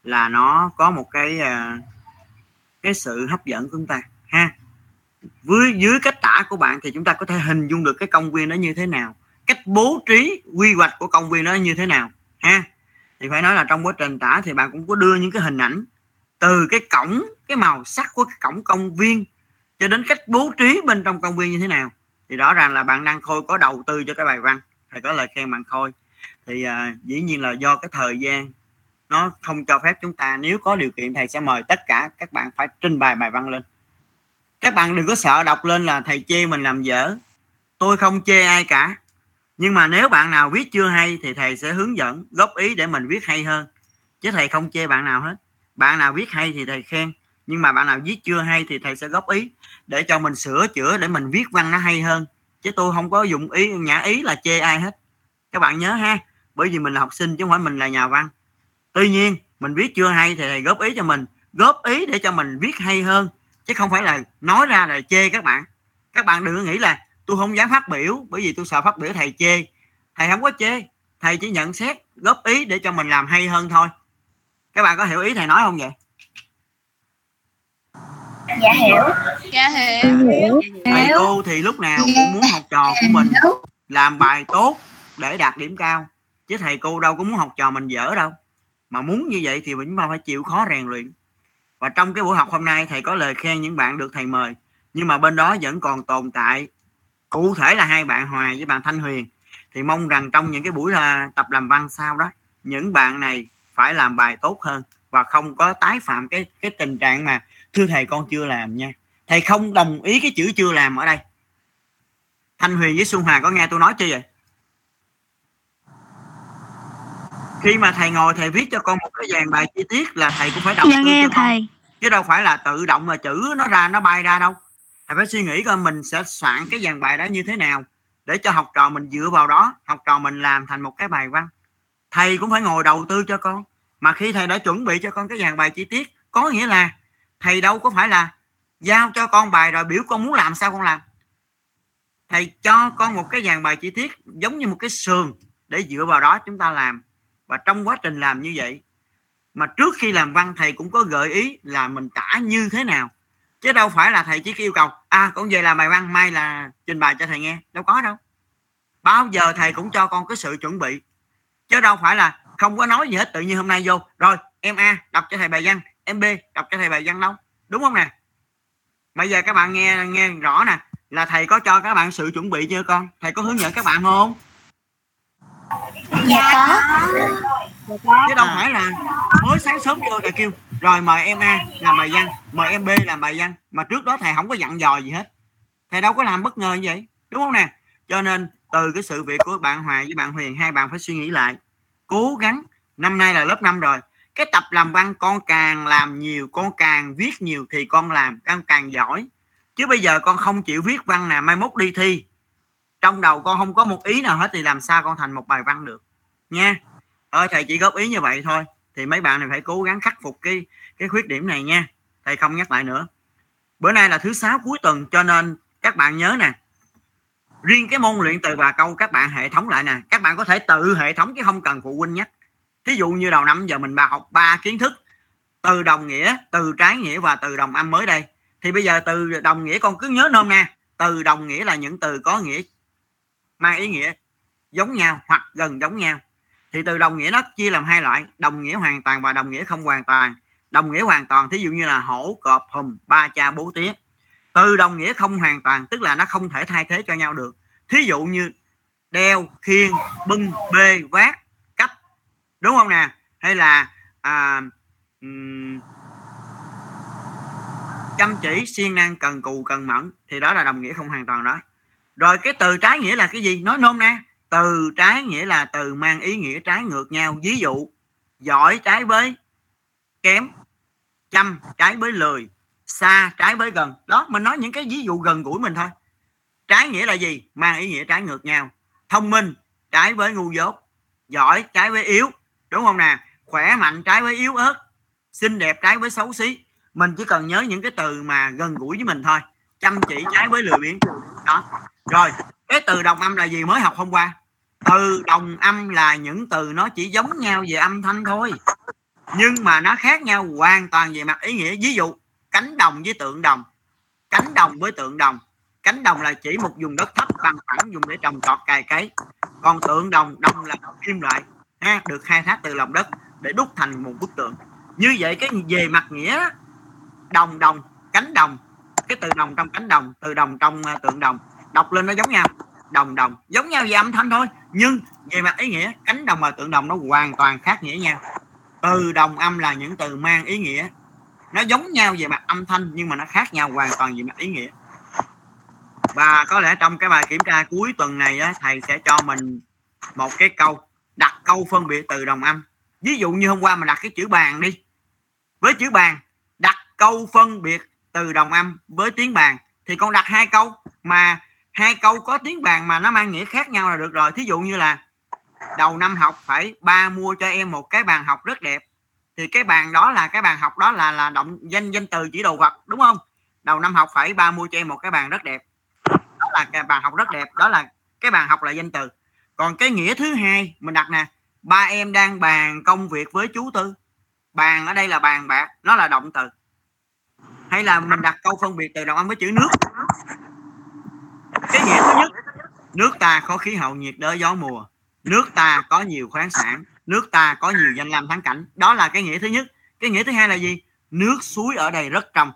là nó có một cái à, cái sự hấp dẫn của chúng ta ha. Với dưới cách tả của bạn thì chúng ta có thể hình dung được cái công viên đó như thế nào, cách bố trí quy hoạch của công viên đó như thế nào ha. Thì phải nói là trong quá trình tả thì bạn cũng có đưa những cái hình ảnh từ cái cổng cái màu sắc của cái cổng công viên cho đến cách bố trí bên trong công viên như thế nào. Thì rõ ràng là bạn đăng khôi có đầu tư cho cái bài văn thầy có lời khen bạn khôi. Thì à, dĩ nhiên là do cái thời gian nó không cho phép chúng ta nếu có điều kiện thầy sẽ mời tất cả các bạn phải trình bày bài văn lên. Các bạn đừng có sợ đọc lên là thầy chê mình làm dở. Tôi không chê ai cả nhưng mà nếu bạn nào viết chưa hay thì thầy sẽ hướng dẫn, góp ý để mình viết hay hơn. Chứ thầy không chê bạn nào hết. Bạn nào viết hay thì thầy khen, nhưng mà bạn nào viết chưa hay thì thầy sẽ góp ý để cho mình sửa chữa, để mình viết văn nó hay hơn. Chứ tôi không có dụng ý, nhã ý là chê ai hết. Các bạn nhớ ha, bởi vì mình là học sinh chứ không phải mình là nhà văn. Tuy nhiên, mình viết chưa hay thì thầy góp ý cho mình, góp ý để cho mình viết hay hơn, chứ không phải là nói ra là chê các bạn. Các bạn đừng nghĩ là tôi không dám phát biểu bởi vì tôi sợ phát biểu thầy chê. Thầy không có chê thầy chỉ nhận xét góp ý để cho mình làm hay hơn thôi. Các bạn có hiểu ý thầy nói không vậy? Dạ hiểu. Dạ hiểu. thầy cô thì lúc nào cũng muốn học trò của mình làm bài tốt để đạt điểm cao. Chứ thầy cô đâu có muốn học trò mình dở đâu. Mà muốn như vậy thì ta phải chịu khó rèn luyện. Và trong cái buổi học hôm nay thầy có lời khen những bạn được thầy mời. Nhưng mà bên đó vẫn còn tồn tại cụ thể là hai bạn Hoài với bạn Thanh Huyền. Thì mong rằng trong những cái buổi là tập làm văn sau đó những bạn này phải làm bài tốt hơn và không có tái phạm cái cái tình trạng mà thưa thầy con chưa làm nha. Thầy không đồng ý cái chữ chưa làm ở đây. Thanh Huyền với Xuân Hòa có nghe tôi nói chưa vậy? Khi mà thầy ngồi thầy viết cho con một cái dàn bài chi tiết là thầy cũng phải đọc Dạ nghe cho con. thầy. chứ đâu phải là tự động mà chữ nó ra nó bay ra đâu thầy phải suy nghĩ coi mình sẽ soạn cái dàn bài đó như thế nào để cho học trò mình dựa vào đó, học trò mình làm thành một cái bài văn. Thầy cũng phải ngồi đầu tư cho con, mà khi thầy đã chuẩn bị cho con cái dàn bài chi tiết, có nghĩa là thầy đâu có phải là giao cho con bài rồi biểu con muốn làm sao con làm. Thầy cho con một cái dàn bài chi tiết giống như một cái sườn để dựa vào đó chúng ta làm. Và trong quá trình làm như vậy, mà trước khi làm văn thầy cũng có gợi ý là mình tả như thế nào chứ đâu phải là thầy chỉ yêu cầu à con về làm bài văn mai là trình bày cho thầy nghe. Đâu có đâu. Bao giờ thầy cũng cho con cái sự chuẩn bị. Chứ đâu phải là không có nói gì hết tự nhiên hôm nay vô rồi em a đọc cho thầy bài văn em b đọc cho thầy bài văn đâu. Đúng không nè? Bây giờ các bạn nghe nghe rõ nè là thầy có cho các bạn sự chuẩn bị chưa con? Thầy có hướng dẫn các bạn không? Dạ có. Chứ đâu phải là mới sáng sớm vô thầy kêu rồi mời em a làm bài văn, mời em b làm bài văn. Mà trước đó thầy không có dặn dò gì hết. Thầy đâu có làm bất ngờ như vậy, đúng không nè? Cho nên từ cái sự việc của bạn Hòa với bạn Huyền, hai bạn phải suy nghĩ lại. Cố gắng, năm nay là lớp 5 rồi. Cái tập làm văn con càng làm nhiều, con càng viết nhiều thì con làm, con càng giỏi. Chứ bây giờ con không chịu viết văn nè, mai mốt đi thi. Trong đầu con không có một ý nào hết thì làm sao con thành một bài văn được. Nha. Ơi thầy chỉ góp ý như vậy thôi thì mấy bạn này phải cố gắng khắc phục cái cái khuyết điểm này nha. Thầy không nhắc lại nữa. Bữa nay là thứ sáu cuối tuần, cho nên các bạn nhớ nè. Riêng cái môn luyện từ và câu các bạn hệ thống lại nè. Các bạn có thể tự hệ thống chứ không cần phụ huynh nhắc. Thí dụ như đầu năm giờ mình bà học ba kiến thức, từ đồng nghĩa, từ trái nghĩa và từ đồng âm mới đây. Thì bây giờ từ đồng nghĩa con cứ nhớ nôm nè từ đồng nghĩa là những từ có nghĩa, mang ý nghĩa giống nhau hoặc gần giống nhau thì từ đồng nghĩa nó chia làm hai loại. Đồng nghĩa hoàn toàn và đồng nghĩa không hoàn toàn. Đồng nghĩa hoàn toàn thí dụ như là hổ cọp hùm ba cha bố tía. Từ đồng nghĩa không hoàn toàn tức là nó không thể thay thế cho nhau được. Thí dụ như đeo khiên bưng bê vác cách đúng không nè? Hay là à, um, chăm chỉ siêng năng cần cù cần mẫn. Thì đó là đồng nghĩa không hoàn toàn đó. Rồi cái từ trái nghĩa là cái gì? Nói nôm na từ trái nghĩa là từ mang ý nghĩa trái ngược nhau. Ví dụ, giỏi trái với kém, chăm trái với lười, xa trái với gần. Đó, mình nói những cái ví dụ gần gũi mình thôi. Trái nghĩa là gì? Mang ý nghĩa trái ngược nhau. Thông minh trái với ngu dốt, giỏi trái với yếu, đúng không nè? Khỏe mạnh trái với yếu ớt, xinh đẹp trái với xấu xí. Mình chỉ cần nhớ những cái từ mà gần gũi với mình thôi. Chăm chỉ trái với lười biếng. Đó. Rồi cái từ đồng âm là gì mới học hôm qua? Từ đồng âm là những từ nó chỉ giống nhau về âm thanh thôi nhưng mà nó khác nhau hoàn toàn về mặt ý nghĩa. Ví dụ cánh đồng với tượng đồng. Cánh đồng với tượng đồng. Cánh đồng là chỉ một vùng đất thấp bằng phẳng dùng để trồng trọt cài cấy. Còn tượng đồng đồng là kim loại ha, được khai thác từ lòng đất để đúc thành một bức tượng. Như vậy cái về mặt nghĩa đồng đồng cánh đồng. Cái từ đồng trong cánh đồng từ đồng trong à, tượng đồng đọc lên nó giống nhau. Đồng đồng. Giống nhau về âm thanh thôi. Nhưng về mặt ý nghĩa cánh đồng và tượng đồng nó hoàn toàn khác nghĩa nhau. Từ đồng âm là những từ mang ý nghĩa. Nó giống nhau về mặt âm thanh nhưng mà nó khác nhau hoàn toàn về mặt ý nghĩa. Và có lẽ trong cái bài kiểm tra cuối tuần này á, thầy sẽ cho mình một cái câu đặt câu phân biệt từ đồng âm. Ví dụ như hôm qua mình đặt cái chữ bàn đi. Với chữ bàn đặt câu phân biệt từ đồng âm với tiếng bàn thì con đặt hai câu mà hai câu có tiếng bàn mà nó mang nghĩa khác nhau là được rồi. Thí dụ như là, đầu năm học phải ba mua cho em một cái bàn học rất đẹp. Thì cái bàn đó là, cái bàn học đó là là động danh danh từ chỉ đồ vật, đúng không? Đầu năm học phải ba mua cho em một cái bàn rất đẹp. Đó là cái bàn học rất đẹp, đó là cái bàn học là danh từ. Còn cái nghĩa thứ hai mình đặt nè, ba em đang bàn công việc với chú tư. Bàn ở đây là bàn bạc, nó là động từ. Hay là mình đặt câu phân biệt từ đồng âm với chữ nước cái nghĩa thứ nhất nước ta có khí hậu nhiệt đới gió mùa. Nước ta có nhiều khoáng sản. Nước ta có nhiều danh lam thắng cảnh. Đó là cái nghĩa thứ nhất. Cái nghĩa thứ hai là gì? Nước suối ở đây rất trong.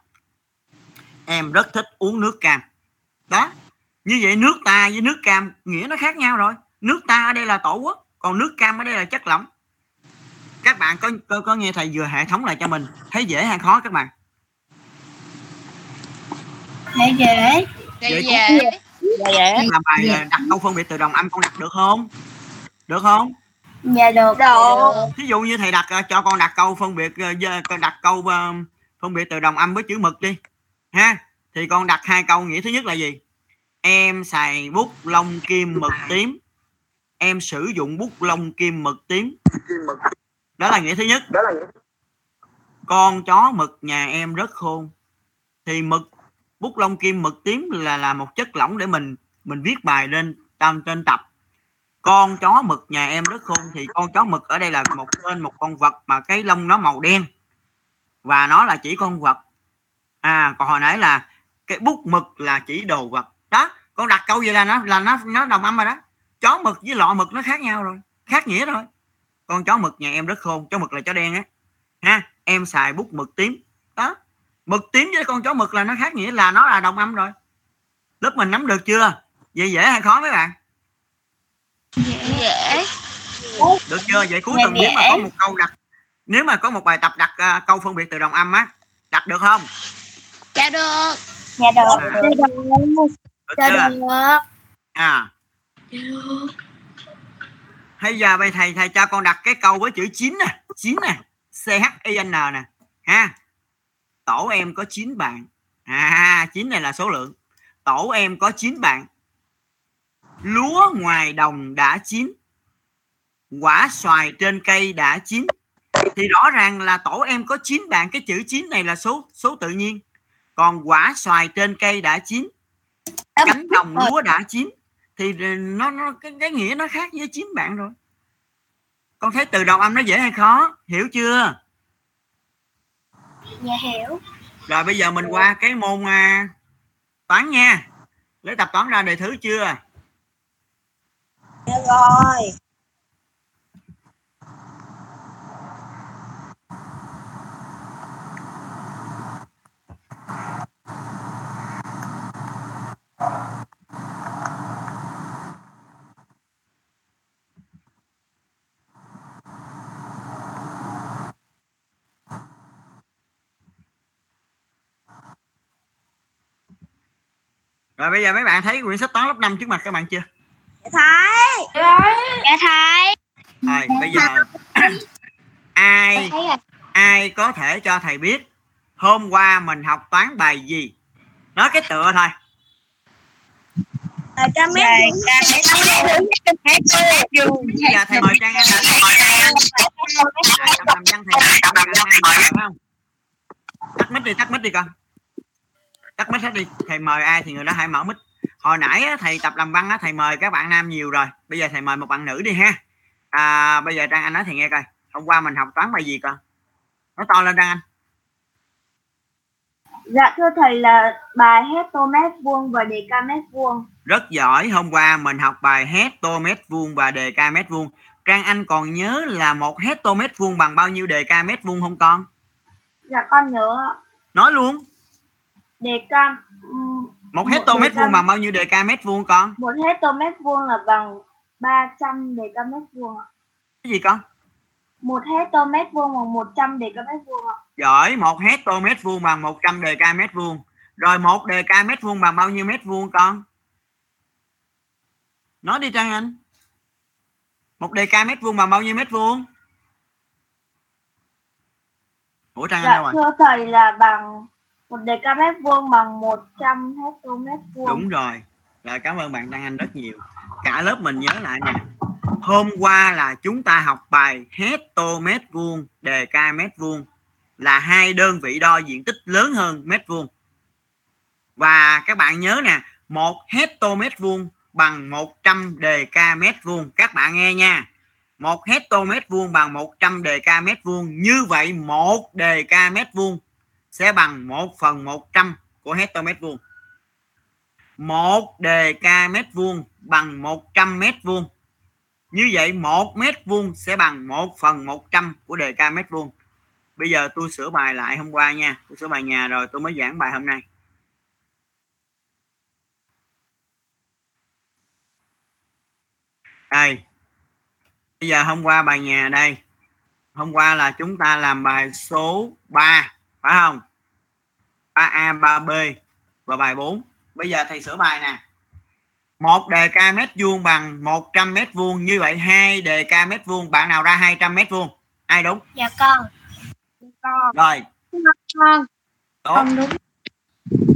Em rất thích uống nước cam. Đó. Như vậy nước ta với nước cam nghĩa nó khác nhau rồi. Nước ta ở đây là tổ quốc còn nước cam ở đây là chất lỏng. Các bạn có có, có nghe thầy vừa hệ thống lại cho mình. Thấy dễ hay khó các bạn? Dễ. Dễ Vậy Dạ dạ. Dạ dạ là bài ờ, đặt câu phân biệt từ đồng âm con đặt được không? Được không? Dạ được. Được. Thí dụ như thầy đặt ờ, cho con đặt câu phân biệt ờ, con đặt câu ờ, phân biệt từ đồng âm với chữ mực đi ha? Thì con đặt hai câu nghĩa thứ nhất là gì? Em xài bút lông kim mực tím. Em sử dụng bút lông kim mực tím. Đó là nghĩa thứ nhất. Con chó mực nhà em rất khôn. Thì mực bút lông kim mực tím là là một chất lỏng để mình mình viết bài lên tam trên tập. Con chó mực nhà em rất khôn thì con chó mực ở đây là một tên, một con vật mà cái lông nó màu đen. Và nó là chỉ con vật. À còn hồi nãy là cái bút mực là chỉ đồ vật. Đó, con đặt câu vậy là nó là nó nó đồng âm rồi đó. Chó mực với lọ mực nó khác nhau rồi, khác nghĩa rồi. Con chó mực nhà em rất khôn, chó mực là chó đen á. Ha, em xài bút mực tím mực tím với con chó mực là nó khác nghĩa là nó là đồng âm rồi. Lớp mình nắm được chưa? Vậy dễ hay khó mấy bạn? Dễ. Được chưa? Vậy cuối Dạ, tuần nếu mà có một câu đặt nếu mà có một bài tập đặt à, câu phân biệt từ đồng âm á đặt được không? Dạ được. Dạ được. À. Được. được Dạ được. à. Hay giờ bây thầy? Thầy cho con đặt cái câu với chữ chín nè. Chín nè. C h i n nè. Ha tổ em có 9 bạn. À 9 này là số lượng. Tổ em có 9 bạn. Lúa ngoài đồng đã chín. Quả xoài trên cây đã chín. Thì rõ ràng là tổ em có 9 bạn. Cái chữ 9 này là số số tự nhiên. Còn quả xoài trên cây đã chín. Cánh đồng lúa đã chín. Thì nó nó cái, cái nghĩa nó khác với chín bạn rồi. Con thấy từ đầu âm nó dễ hay khó? Hiểu chưa Dạ hiểu. rồi bây giờ mình qua cái môn à, toán nha lấy tập toán ra đề thứ chưa Dạ rồi. Rồi bây giờ mấy bạn thấy quyển sách toán lớp 5 trước mặt các bạn chưa Dạ thấy. Dạ thấy. rồi bây giờ ai ai có thể cho thầy biết hôm qua mình học toán bài gì nói cái tựa thôi. Dạ, thầy mời trang Anh mời trang Anh À, tắt mic đi tắt mic đi con tắt mic hết đi. Thầy mời ai thì người đó hãy mở mic. Hồi nãy á, thầy tập làm văn á, thầy mời các bạn nam nhiều rồi. Bây giờ thầy mời một bạn nữ đi ha. À, bây giờ trang anh nói thì nghe coi. Hôm qua mình học toán bài gì con? Nói to lên trang anh. Dạ thưa thầy là bài hectomét vuông và decamet vuông. rất giỏi. Hôm qua mình học bài hectomét vuông và đề ca mét vuông. Trang anh còn nhớ là một hectomét vuông bằng bao nhiêu đề ca mét vuông không con? Dạ con nhớ nói luôn deca ừm, một đề ca- vuông bằng bao nhiêu đề ca mét vuông con một hectomét vuông là bằng 300 decamet vuông ạ. cái gì con Một hectomét vuông bằng 100 decamet vuông ạ. giỏi một hectomét vuông bằng 100 đề ca mét vuông rồi một đề ca mét vuông bằng bao nhiêu mét vuông con nói đi trang anh một đề ca mét vuông bằng bao nhiêu mét vuông ủa trang anh Dạ đâu rồi thưa thầy là bằng một decamet vuông bằng 100 hectomét vuông. đúng rồi. Rồi, cảm ơn bạn Đăng Anh rất nhiều. Cả lớp mình nhớ lại nè. Hôm qua là chúng ta học bài hecto mét vuông, đề ca mét vuông. Là hai đơn vị đo diện tích lớn hơn mét vuông. Và các bạn nhớ nè, một hecto mét vuông bằng 100 đề ca mét vuông. Các bạn nghe nha. Một hecto mét vuông bằng 100 đề ca mét vuông. Như vậy, một đề ca mét vuông sẽ bằng 1 phần 100 của hecto mét vuông một đề ca mét vuông bằng 100 mét vuông. Như vậy, một mét vuông sẽ bằng 1 phần 100 của đề ca mét vuông. Bây giờ tôi sửa bài lại hôm qua nha. Tôi sửa bài nhà rồi, tôi mới giảng bài hôm nay. Đây. Bây giờ hôm qua bài nhà đây. Hôm qua là chúng ta làm bài số 3 phải không? 3A 3B và bài 4 bây giờ thầy sửa bài nè. Một đề ca mét vuông bằng 100 mét vuông như vậy hai đề ca mét vuông. Bạn nào ra 200 mét vuông? Ai đúng? Dạ con. Con. rồi Con. Không đúng.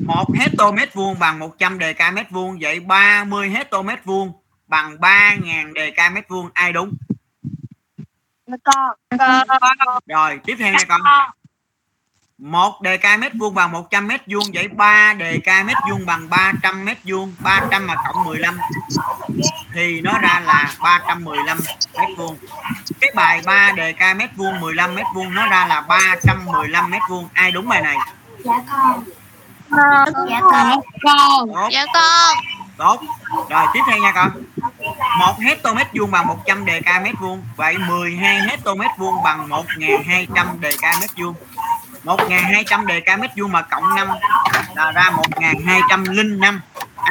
1 hectare vuông bằng 100 dk mét vuông vậy 30 hectare vuông bằng 3.000 dk mét vuông. Ai đúng? Con. Rồi tiếp theo nha con một dk mét vuông bằng 100 mét vuông vậy 3 dk mét vuông bằng 300 mét vuông 300 mà cộng 15 thì nó ra là 315 mét vuông. Cái bài 3 dk mét vuông 15 mét vuông nó ra là 315 mét vuông. Ai đúng bài này? Dạ con. Dạ con. Con. Tốt. Dạ con. Tốt. Rồi tiếp theo nha con. Một hecto mét vuông bằng 100 dk mét vuông vậy 12 hecto mét vuông bằng 1200 dk mét vuông 1200 dk mét vuông mà cộng 5 là ra 1205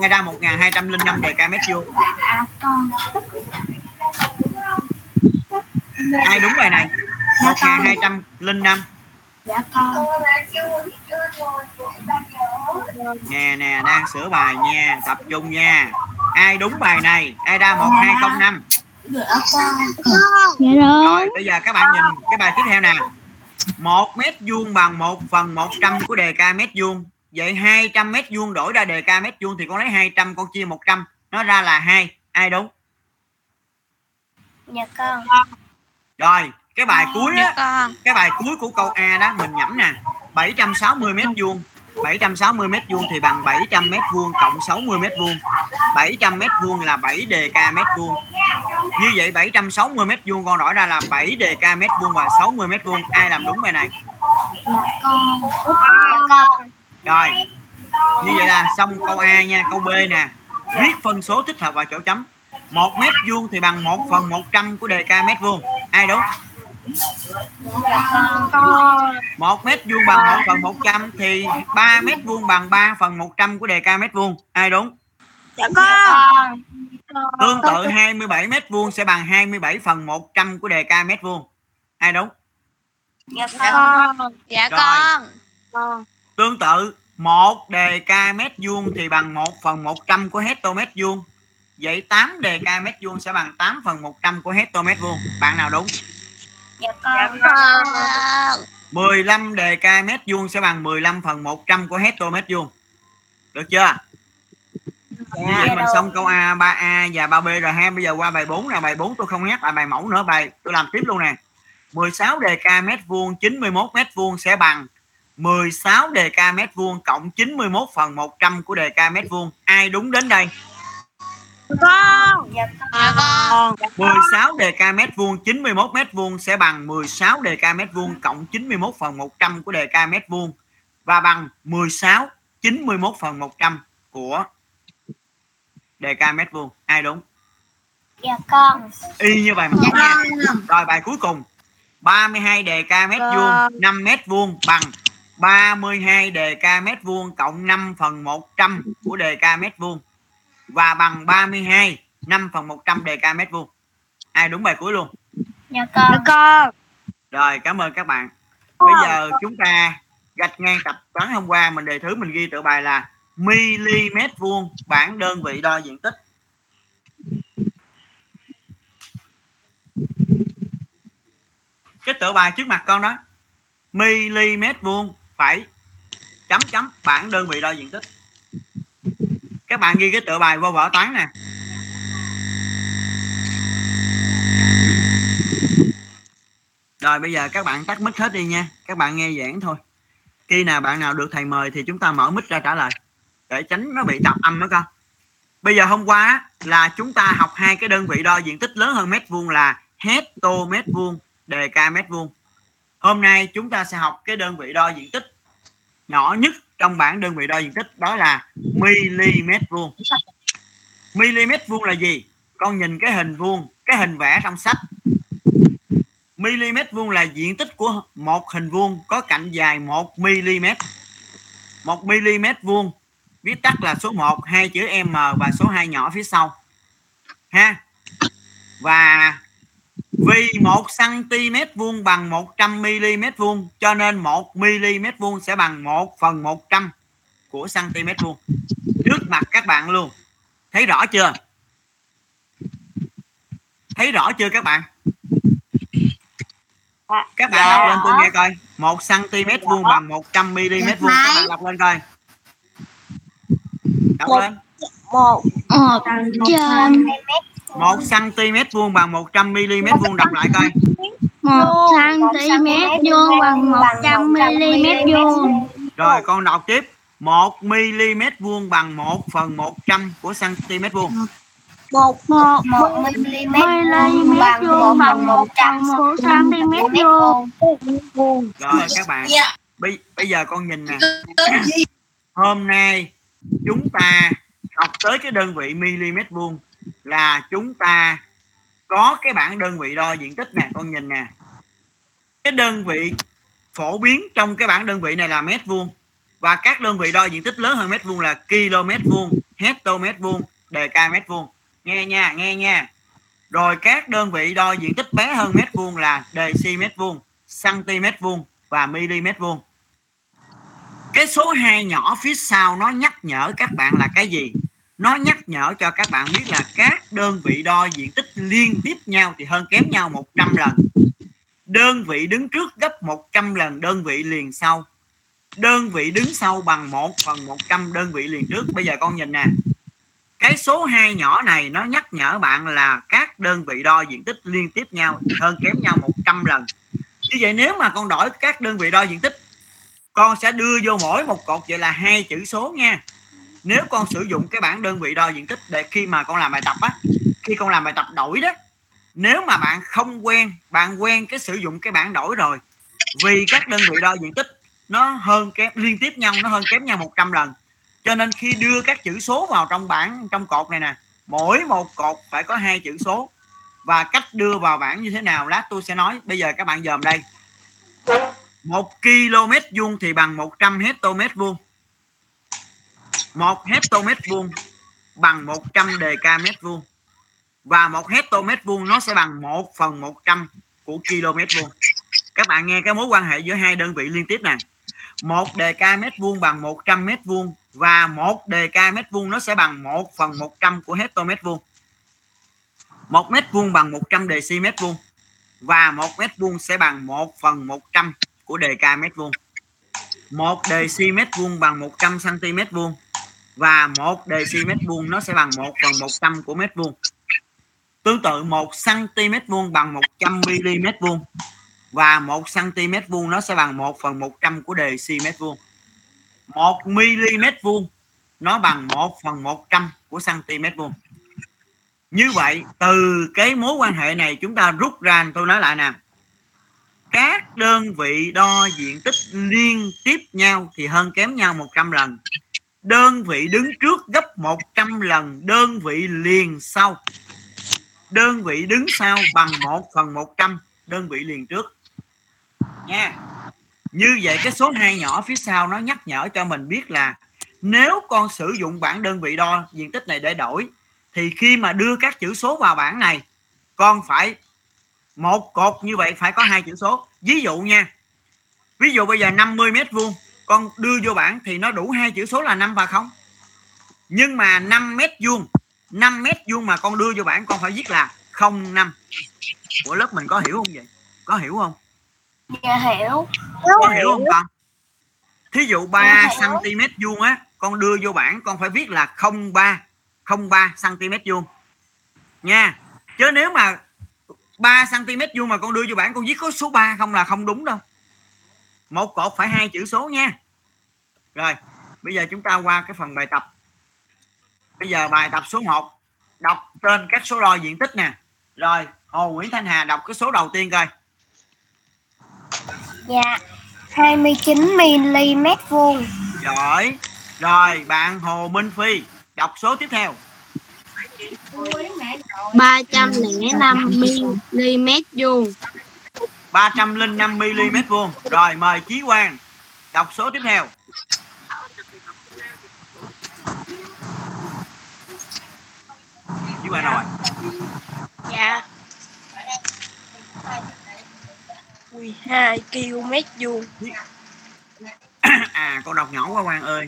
ai ra 1205 dk mét vuông ai đúng bài này? 1205 Dạ con. nè nè đang sửa bài nha tập trung nha. Ai đúng bài này? Ai ra 1205 Dạ rồi. Rồi bây giờ các bạn nhìn cái bài tiếp theo nè một mét vuông bằng 1 phần 100 của đề ca mét vuông. Vậy 200 mét vuông đổi ra đề ca mét vuông thì con lấy 200 con chia 100 Nó ra là 2 Ai đúng? Dạ con. Rồi cái bài cuối dạ á con. Cái bài cuối của câu A đó mình nhẩm nè. 760 mét vuông 760 mét vuông thì bằng 700 mét vuông cộng 60 mét vuông. 700 mét vuông là 7 đề ca mét vuông. Như vậy 760 mét vuông con đổi ra là 7 đề ca mét vuông và 60 mét vuông. Ai làm đúng bài này? Rồi. Như vậy là xong câu A nha, câu B nè. Viết phân số thích hợp vào chỗ chấm. Một mét vuông thì bằng 1 phần 100 của đề ca mét vuông. Ai đúng? Một mét vuông bằng 1 phần 100 thì 3 mét vuông bằng 3 phần 100 của đề ca mét vuông. Ai đúng? Dạ con. Tương tự 27 mét vuông sẽ bằng 27 phần 100 của đề ca mét vuông. Ai đúng? Dạ con. con dạ Rồi. con. Tương tự một đề ca mét vuông thì bằng 1 phần 100 của hecto mét vuông. Vậy 8 đề ca mét vuông sẽ bằng 8 phần 100 của hecto mét vuông. Bạn nào đúng Dạ con. con. 15 đề ca mét vuông sẽ bằng 15 phần 100 của hecto mét vuông. Được chưa? Như vậy mình xong câu A 3A và 3B rồi ha. Bây giờ qua bài 4 là bài 4 tôi không nhắc lại bài mẫu nữa. Bài tôi làm tiếp luôn nè. 16 đề ca mét vuông 91 mét vuông sẽ bằng 16 đề ca mét vuông cộng 91 phần 100 của đề ca mét vuông. Ai đúng đến đây con. Dạ dạ con. 16 đề ca mét vuông 91 mét vuông sẽ bằng 16 đề ca mét vuông cộng 91 phần 100 của đề ca mét vuông và bằng 16 91 phần 100 của đề ca mét vuông. Ai đúng? Dạ con. y như bài mẫu nha rồi bài cuối cùng. 32 đề ca mét vuông 5 mét vuông bằng 32 đề ca mét vuông cộng 5 phần 100 của đề ca mét vuông và bằng 32 5 phần 100 đề ca mét vuông. Ai đúng bài cuối luôn? Dạ con. con. Rồi cảm ơn các bạn. Bây giờ chúng ta gạch ngang tập toán hôm qua mình đề thứ mình ghi tự bài là mm vuông bảng đơn vị đo diện tích. Cái tự bài trước mặt con đó mm vuông phải chấm chấm bảng đơn vị đo diện tích các bạn ghi cái tự bài vô vở toán nè. Rồi, bây giờ các bạn tắt mic hết đi nha. Các bạn nghe giảng thôi. Khi nào bạn nào được thầy mời thì chúng ta mở mic ra trả lời. Để tránh nó bị tạp âm đó con. Bây giờ hôm qua là chúng ta học hai cái đơn vị đo diện tích lớn hơn mét vuông là hecto mét vuông, đề ca mét vuông. Hôm nay chúng ta sẽ học cái đơn vị đo diện tích nhỏ nhất trong bảng đơn vị đo diện tích đó là mm vuông. Mm vuông là gì? Con nhìn cái hình vuông cái hình vẽ trong sách. Mm vuông là diện tích của một hình vuông có cạnh dài 1 mm 1 mm vuông viết tắt là số 1 hai chữ m và số 2 nhỏ phía sau. Ha? Và vì 1 cm vuông bằng 100 mm vuông cho nên 1 mm vuông sẽ bằng 1 phần 100 của cm vuông. Trước mặt các bạn luôn. Thấy rõ chưa? Thấy rõ chưa các bạn? Các bạn dạ. đọc lên tôi nghe coi. 1 cm vuông bằng 100 mm vuông. Các bạn đọc lên coi. Đọc lên. 1 100 mm 1 cm vuông bằng 100 mm vuông đọc lại coi. 1 cm vuông bằng 100 mm vuông. Rồi con đọc tiếp. 1 mm vuông bằng 1 phần 100 của cm vuông. 1 1 mm vuông bằng 1 phần 100 của cm vuông. Rồi các bạn. Dạ. Bây bây giờ con nhìn nè. Hôm nay chúng ta học tới cái đơn vị mm vuông là chúng ta có cái bảng đơn vị đo diện tích nè, con nhìn nè. Cái đơn vị phổ biến trong cái bảng đơn vị này là mét vuông. Và các đơn vị đo diện tích lớn hơn mét vuông là km vuông hectomét vuông dk mét vuông. Nghe nha nghe nha. Rồi các đơn vị đo diện tích bé hơn mét vuông là deci mét vuông cm vuông và mm vuông. Cái số 2 nhỏ phía sau nó nhắc nhở các bạn là cái gì? Nó nhắc nhở cho các bạn biết là các đơn vị đo diện tích liên tiếp nhau thì hơn kém nhau 100 lần. Đơn vị đứng trước gấp 100 lần đơn vị liền sau. Đơn vị đứng sau bằng 1 phần 100 đơn vị liền trước. Bây giờ con nhìn nè. Cái số 2 nhỏ này nó nhắc nhở bạn là các đơn vị đo diện tích liên tiếp nhau thì hơn kém nhau 100 lần. Như vậy nếu mà con đổi các đơn vị đo diện tích, con sẽ đưa vô mỗi một cột. Vậy là hai chữ số nha nếu con sử dụng cái bảng đơn vị đo diện tích để khi mà con làm bài tập á, khi con làm bài tập đổi đó, nếu mà bạn không quen, bạn quen cái sử dụng cái bảng đổi rồi, vì các đơn vị đo diện tích nó hơn kém, liên tiếp nhau, nó hơn kém nhau 100 lần. Cho nên khi đưa các chữ số vào trong bảng, trong cột này nè, mỗi một cột phải có hai chữ số. Và cách đưa vào bảng như thế nào lát tôi sẽ nói. Bây giờ các bạn dòm đây. Một km vuông thì bằng 100 hectomét vuông một hectomét vuông bằng 100 dk mét vuông. Và một hectomét vuông nó sẽ bằng 1 phần 100 của km vuông. Các bạn nghe cái mối quan hệ giữa hai đơn vị liên tiếp nè một dk mét vuông bằng 100 mét vuông và một dk mét vuông nó sẽ bằng 1 phần 100 của hectomét vuông. Một mét vuông bằng 100 decimet vuông và một mét vuông sẽ bằng 1 phần 100 của dk mét vuông. Một mét vuông bằng 100 cm vuông và một dm vuông nó sẽ bằng 1 phần 100 của mét vuông. Tương tự 1 cm vuông bằng 100 mm vuông. Và 1 cm vuông nó sẽ bằng 1 phần 100 của dm vuông. 1 mm vuông nó bằng 1 phần 100 của cm vuông. Như vậy, từ cái mối quan hệ này chúng ta rút ra tôi nói lại nè. Các đơn vị đo diện tích liên tiếp nhau thì hơn kém nhau 100 lần đơn vị đứng trước gấp 100 lần, đơn vị liền sau. Đơn vị đứng sau bằng 1 phần 100 đơn vị liền trước. Nha. Như vậy cái số 2 nhỏ phía sau nó nhắc nhở cho mình biết là nếu con sử dụng bảng đơn vị đo, diện tích này để đổi, thì khi mà đưa các chữ số vào bảng này, con phải một cột như vậy phải có hai chữ số. Ví dụ nha, ví dụ bây giờ 50 mét vuông con đưa vô bảng thì nó đủ hai chữ số là 5 và không? Nhưng mà 5 mét vuông 5 mét vuông mà con đưa vô bảng con phải viết là 05 của lớp mình có hiểu không vậy? Có hiểu không? Dạ hiểu. có hiểu không con? Thí dụ 3 Dạ, cm vuông á con đưa vô bảng con phải viết là 03 03 cm vuông. Nha. Chứ nếu mà 3 cm vuông mà con đưa vô bảng con viết có số 3 không là không đúng đâu một cột phải hai chữ số nha. Rồi bây giờ chúng ta qua cái phần bài tập. Bây giờ bài tập số 1 đọc tên các số đo diện tích nè. Rồi Hồ Nguyễn Thanh Hà đọc cái số đầu tiên coi. Dạ. 29 mm vuông. giỏi. Rồi bạn Hồ Minh Phi đọc số tiếp theo. 305 mm vuông 305 mm vuông. Rồi mời Chí Quang đọc số tiếp theo. Chí Quang rồi? Dạ. 12 km vuông. À con đọc nhỏ quá Quang ơi.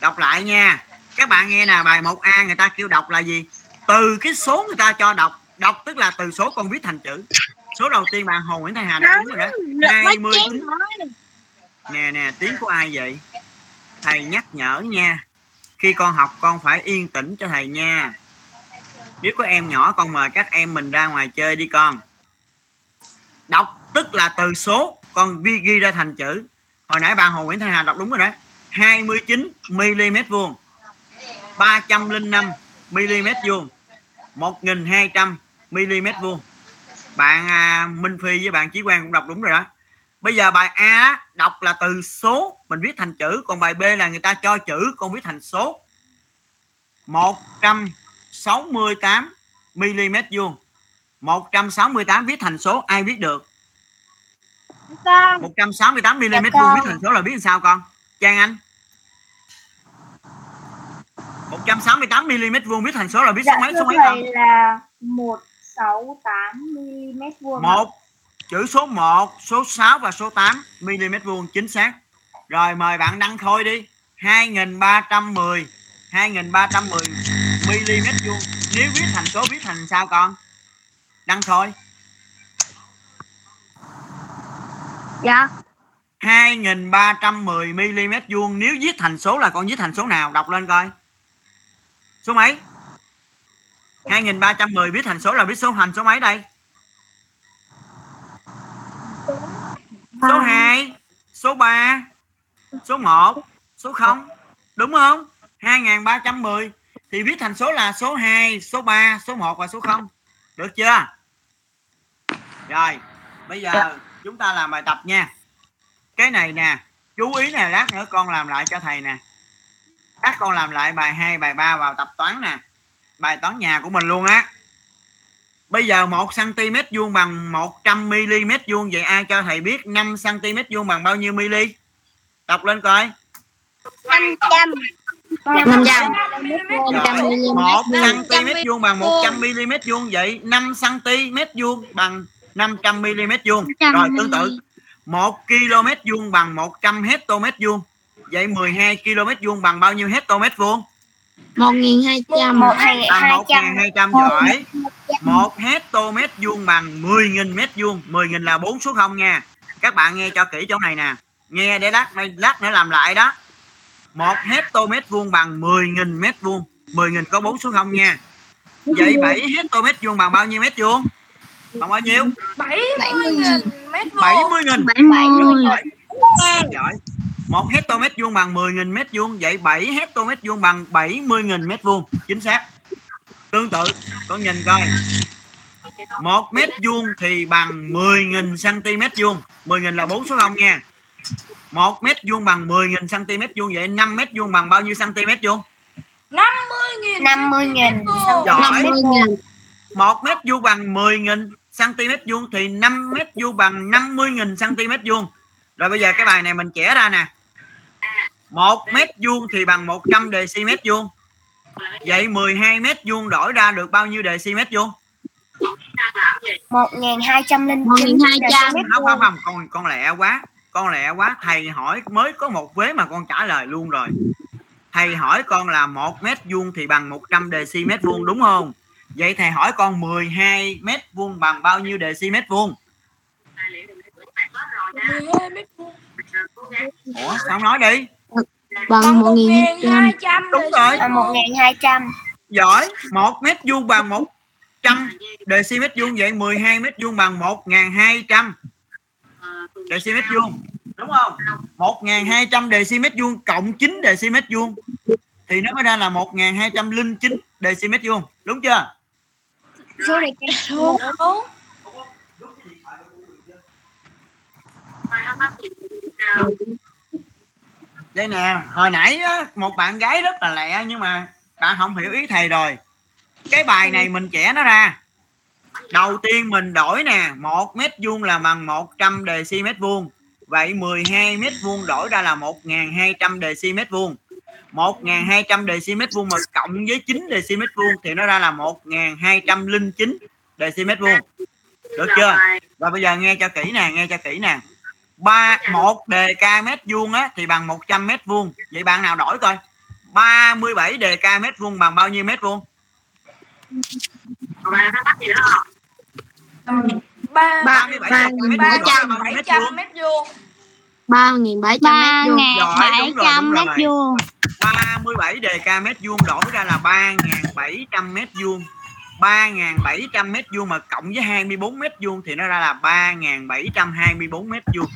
Đọc lại nha. Các bạn nghe nè bài 1A người ta kêu đọc là gì? Từ cái số người ta cho đọc. Đọc tức là từ số con viết thành chữ số đầu tiên bạn Hồ Nguyễn Thanh Hà đọc đúng rồi đó. 29 nè nè tiếng của ai vậy? Thầy nhắc nhở nha. Khi con học con phải yên tĩnh cho thầy nha. Nếu có em nhỏ con mời các em mình ra ngoài chơi đi con. Đọc tức là từ số con ghi, ghi ra thành chữ. Hồi nãy bạn Hồ Nguyễn Thanh Hà đọc đúng rồi đó. 29 mm vuông. 305 mm vuông. 1200 mm vuông bạn à, Minh Phi với bạn Chí Quang cũng đọc đúng rồi đó. Bây giờ bài A đọc là từ số mình viết thành chữ còn bài B là người ta cho chữ con viết thành số. 168 mm vuông. 168 viết thành số ai viết được? Con 168 mm Dạ vuông viết thành số là biết sao con? Trang Anh. 168 mm vuông viết thành số là biết dạ số mấy số mấy con? là 168 mm vuông một chữ số 1 số 6 và số 8 mm vuông chính xác. Rồi mời bạn đăng khôi đi. 2310 2310 mm vuông. Nếu viết thành số viết thành sao con? Đăng khôi. Dạ. 2310 mm vuông. Nếu viết thành số là con viết thành số nào? Đọc lên coi. Số mấy 2310 viết thành số là viết số thành số mấy đây? Số 2 số 3 số 1 số 0 đúng không? 2310 thì viết thành số là số 2 số 3 số 1 và số 0 được chưa? Rồi bây giờ chúng ta làm bài tập nha. Cái này nè chú ý nè lát nữa con làm lại cho thầy nè. Lát con làm lại bài 2 bài 3 vào tập toán nè bài toán nhà của mình luôn á. Bây giờ 1 cm vuông bằng 100 mm vuông vậy ai cho thầy biết 5 cm vuông bằng bao nhiêu mili? Đọc lên coi. 500 500 Rồi, 1 cm vuông bằng 100 mm vuông vậy 5 cm vuông bằng 500 mm vuông. Rồi tương tự 1 km vuông bằng 100 hectare vuông vậy 12 km vuông bằng bao nhiêu hectare vuông 1200 một hai bằng hai trăm. 1200 giỏi. 1 hectare vuông bằng 10.000 mét vuông. 10.000 là 4 số 0 nha. Các bạn nghe cho kỹ chỗ này nè. Nghe để lát lát nữa làm lại đó. 1 hectare mét vuông bằng 10.000 mét vuông. 10.000 có 4 số 0 nha. Vậy 7 hectare mét vuông bằng bao nhiêu mét vuông? Bằng bao nhiêu? 70 nghìn mét vuông. 70 nghìn. 70 giỏi một hectare mét vuông bằng 10.000 mét vuông vậy 7 hectare mét vuông bằng 70.000 mét vuông. Chính xác. Tương tự con nhìn coi. Một mét vuông thì bằng 10.000 cm vuông. 10.000 là 4 số 0 nha. Một mét vuông bằng 10.000 cm vuông vậy 5 mét vuông bằng bao nhiêu cm vuông? 50 nghìn 50 nghìn Giỏi. 50 nghìn một mét vuông bằng 10.000 cm vuông thì 5 mét vuông bằng 50.000 cm vuông. Rồi bây giờ cái bài này mình chẻ ra nè một mét vuông thì bằng 100 dm vuông. Vậy 12 mét vuông đổi ra được bao nhiêu dm vuông? 1209 1200. không không không con con lẹ quá con lẹ quá. Thầy hỏi mới có một vế mà con trả lời luôn rồi. Thầy hỏi con là một mét vuông thì bằng 100 dm vuông đúng không? Vậy thầy hỏi con 12 mét vuông bằng bao nhiêu dm vuông? 12 mét vuông. Ủa sao không nói đi bằng 1200 1200 đúng rồi. Là 1200 giỏi. Một mét vuông bằng 100 dm vuông vậy 12 mét vuông bằng 1200 dm vuông. Đúng không? 1200 dm vuông cộng 9 dm vuông. Thì nó mới ra là 1209 dm vuông. Đúng chưa? Số này đúng đây nè hồi nãy á, một bạn gái rất là lẹ nhưng mà bạn không hiểu ý thầy rồi. Cái bài này mình trẻ nó ra. Đầu tiên mình đổi nè một mét vuông là bằng 100 dm vuông. Vậy 12 mét vuông đổi ra là 1200 mét vuông. 1200 mét vuông mà cộng với 9 dm vuông thì nó ra là 1209 mét vuông. Được chưa? Và bây giờ nghe cho kỹ nè nghe cho kỹ nè ba một đề ca mét vuông á thì bằng 100 mét vuông vậy bạn nào đổi coi 37 đề ca mét vuông bằng bao nhiêu mét vuông ba 37 ba mét vuông ba trăm nhiêu bảy mét trăm vuông mét vuông 3.700 mét vuông. Giỏi, đúng rồi, đúng 3.700 rồi mét mày. vuông. 37 dk mét vuông đổi ra là 3.700 mét vuông 3.700 mét vuông mà cộng với 24 mét vuông thì nó ra là 3.724 mét vuông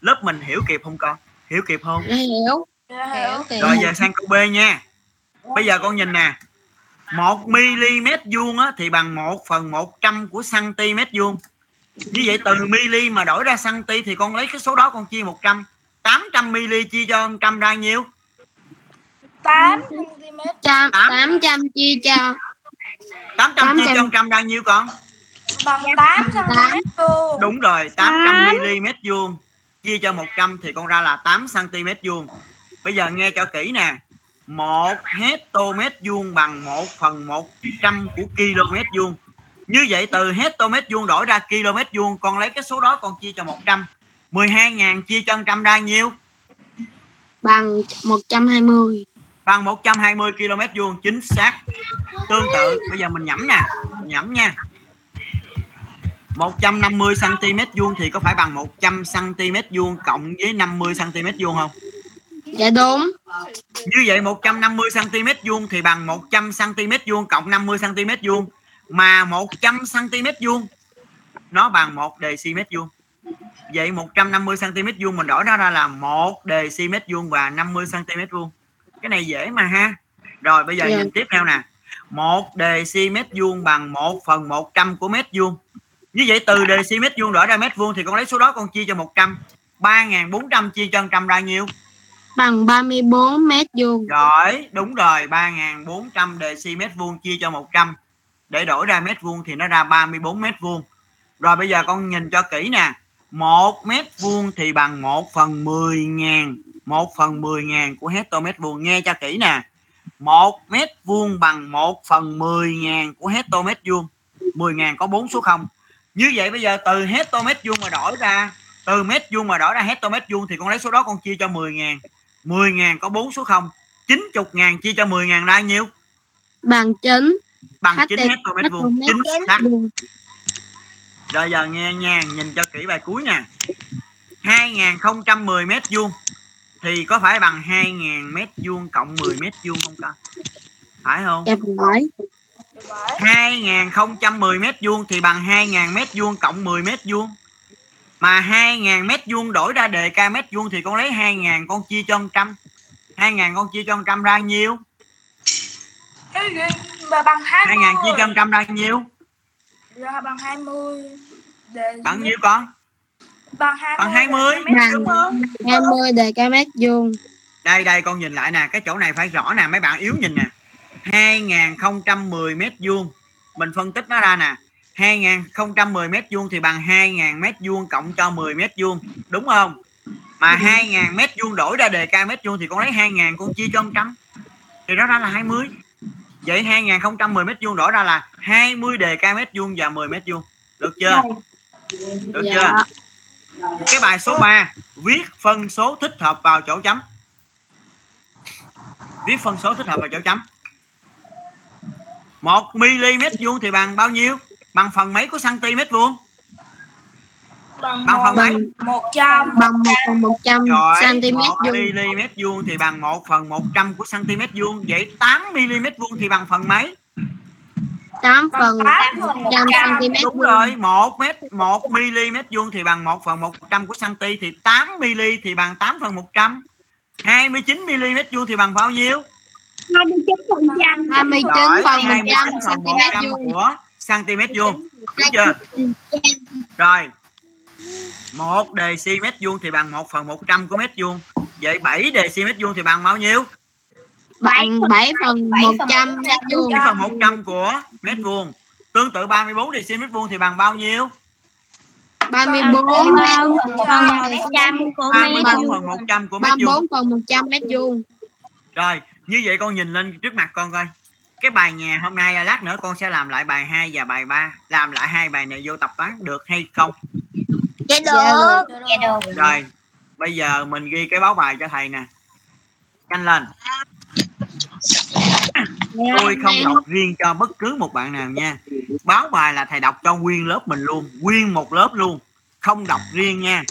lớp mình hiểu kịp không con? Hiểu kịp không? Hiểu. Hiểu. Rồi giờ sang câu B nha. Bây giờ con nhìn nè. 1 mm vuông á, thì bằng 1 phần 100 của cm vuông. Như vậy từ mili mà đổi ra cm thì con lấy cái số đó con chia 100 800 mili chia cho 100 ra nhiêu? 8 cm. Trăm, Tám. 800 chia cho. 800 chia 800. cho 100 ra nhiêu con? Bằng 8 cm vuông. Đúng rồi, 800 mm vuông chia cho 100 thì con ra là 8 cm vuông. Bây giờ nghe cho kỹ nè. 1 hectare vuông bằng 1 phần 100 của km vuông. Như vậy từ hectare vuông đổi ra km vuông con lấy cái số đó con chia cho 100. 12.000 chia cho 100 ra nhiêu? bằng 120. Bằng 120 km vuông chính xác. Tương tự bây giờ mình nhẩm nè, nhẩm nha. 150 cm vuông thì có phải bằng 100 cm vuông cộng với 50 cm vuông không? Dạ đúng. Như vậy 150 cm vuông thì bằng 100 cm vuông cộng 50 cm vuông mà 100 cm vuông nó bằng 1 dm vuông. Vậy 150 cm vuông mình đổi nó ra là 1 dm vuông và 50 cm vuông. Cái này dễ mà ha. Rồi bây giờ Dạ. nhìn tiếp theo nè. 1 dm vuông bằng 1 phần 100 của mét vuông. Như vậy từ dm vuông đổi ra mét vuông thì con lấy số đó con chia cho 100. 3.400 chia cho 100 ra nhiêu? Bằng 34 mét vuông. Rồi, đúng rồi, 3.400 dm vuông chia cho 100 để đổi ra mét vuông thì nó ra 34 mét vuông. Rồi bây giờ con nhìn cho kỹ nè. 1 mét vuông thì bằng 1 phần 10 ngàn 1 phần 10 ngàn của hecto mét vuông nghe cho kỹ nè 1 mét vuông bằng 1 phần 10 ngàn của hecto mét vuông 10 ngàn có 4 số 0 như vậy bây giờ từ hecto mét vuông mà đổi ra từ mét vuông mà đổi ra hecto mét vuông thì con lấy số đó con chia cho 10 ngàn 10 ngàn có 4 số 0 90 ngàn chia cho 10 ngàn ra nhiêu Bằng 9 bằng HT 9 hecto mét vuông chính xác. Rồi giờ nghe nha, nhìn cho kỹ bài cuối nè. 2010 mét vuông thì có phải bằng 2000 mét vuông cộng 10 mét vuông không con? Phải không? Dạ phải. 2010 mét vuông thì bằng 2000 mét vuông cộng 10 mét vuông. Mà 2000 mét vuông đổi ra đề ca mét vuông thì con lấy 2000 con chia cho 100. 2000 con chia cho 100 ra nhiêu? Và bằng 20. 2000 chia cho 100 ra nhiêu? Ra bằng 20. Để Bằng nhiêu con? bằng 20. Bằng 20. Bằng Đúng không? 20 đề ca mét vuông. đây đây con nhìn lại nè cái chỗ này phải rõ nè mấy bạn yếu nhìn nè 2010 mét vuông. Mình phân tích nó ra nè. 2010 mét vuông thì bằng 2000 mét vuông cộng cho 10 mét vuông. Đúng không? Mà 2000 mét vuông đổi ra đề ca mét vuông thì con lấy 2000 con chia cho 100 thì nó ra là 20 vậy 2010 mét vuông đổi ra là 20 đề ca mét vuông và 10 mét vuông. Được chưa? Được chưa? Dạ. cái bài số 3 viết phân số thích hợp vào chỗ chấm. Viết phân số thích hợp vào chỗ chấm 1 mm vuông thì bằng bao nhiêu? Bằng phần mấy của cm vuông? Bằng bằng phần mấy? Bằng 100. bằng 1 phần 100 rồi cm 1 vuông. mm vuông thì bằng 1 phần 100 của cm vuông. Vậy 8 mm vuông thì bằng phần mấy? 8 phần 8 100 cm đúng rồi 1 mét 1 mm vuông thì bằng 1 phần 100 của cm thì 8 mm thì bằng 8 phần 100 29 mm vuông thì bằng bao nhiêu 29 Rồi, phần 29 100 phần cm 100 vuông. của cm vuông. Đúng chưa? Rồi 1 dm vuông thì bằng 1 phần 100 của mét vuông. Vậy 7 dm vuông thì bằng bao nhiêu? Bằng 7 phần 100 mét vuông. 7 phần 100 của mét vuông. Tương tự 34 dm vuông thì bằng bao nhiêu? 34 mét phần 100 của mét 34 phần 100 của mét vuông. 34 phần 100 mét vuông. rồi như vậy con nhìn lên trước mặt con coi. Cái bài nhà hôm nay lát nữa con sẽ làm lại bài 2 và bài 3 làm lại hai bài này vô tập toán được hay không? Dạ Dạ được. được. Dạ được. rồi bây giờ mình ghi cái báo bài cho thầy nè. Nhanh lên. Tôi không đọc riêng cho bất cứ một bạn nào nha. Báo bài là thầy đọc cho nguyên lớp mình luôn nguyên một lớp luôn. Không đọc riêng nha.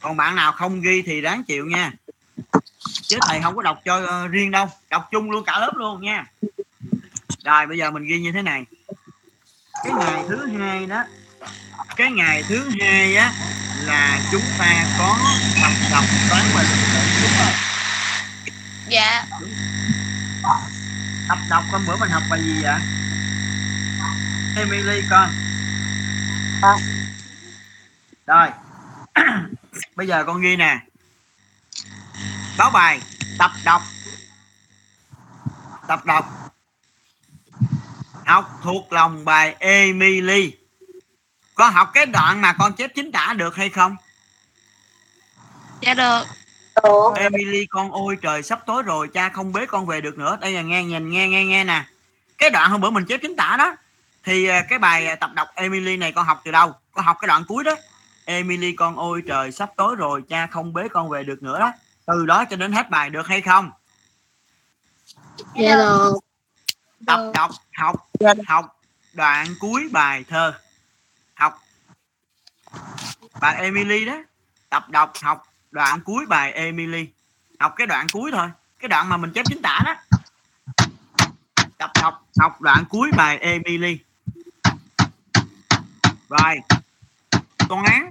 Còn bạn nào không ghi thì đáng chịu nha chứ thầy không có đọc cho ờ, riêng đâu đọc chung luôn cả lớp luôn nha. Rồi bây giờ mình ghi như thế này. Cái ngày thứ hai đó cái ngày thứ hai á là chúng ta có tập đọc toán và lịch sử đúng không? Dạ. Tập đọc hôm bữa mình học bài gì vậy? Emily con. Rồi. Bây giờ con ghi nè báo bài tập đọc. Tập đọc. Học thuộc lòng bài Emily. Con học cái đoạn mà con chép chính tả được hay không? Dạ được. Emily con ôi trời sắp tối rồi cha không bế con về được nữa. Đây là nghe nhìn nghe nghe nghe nè. Cái đoạn hôm bữa mình chép chính tả đó thì ờ, cái bài ờ, tập đọc Emily này con học từ đâu? Con học cái đoạn cuối đó. Emily con ôi trời sắp tối rồi cha không bế con về được nữa đó từ đó cho đến hết bài được hay không? Dạ được. tập đọc học học đoạn cuối bài thơ. Học. Bài Emily đó. Tập đọc học đoạn cuối bài Emily. Học cái đoạn cuối thôi. Cái đoạn mà mình chép chính tả đó. Tập đọc học đoạn cuối bài Emily. Rồi. Toán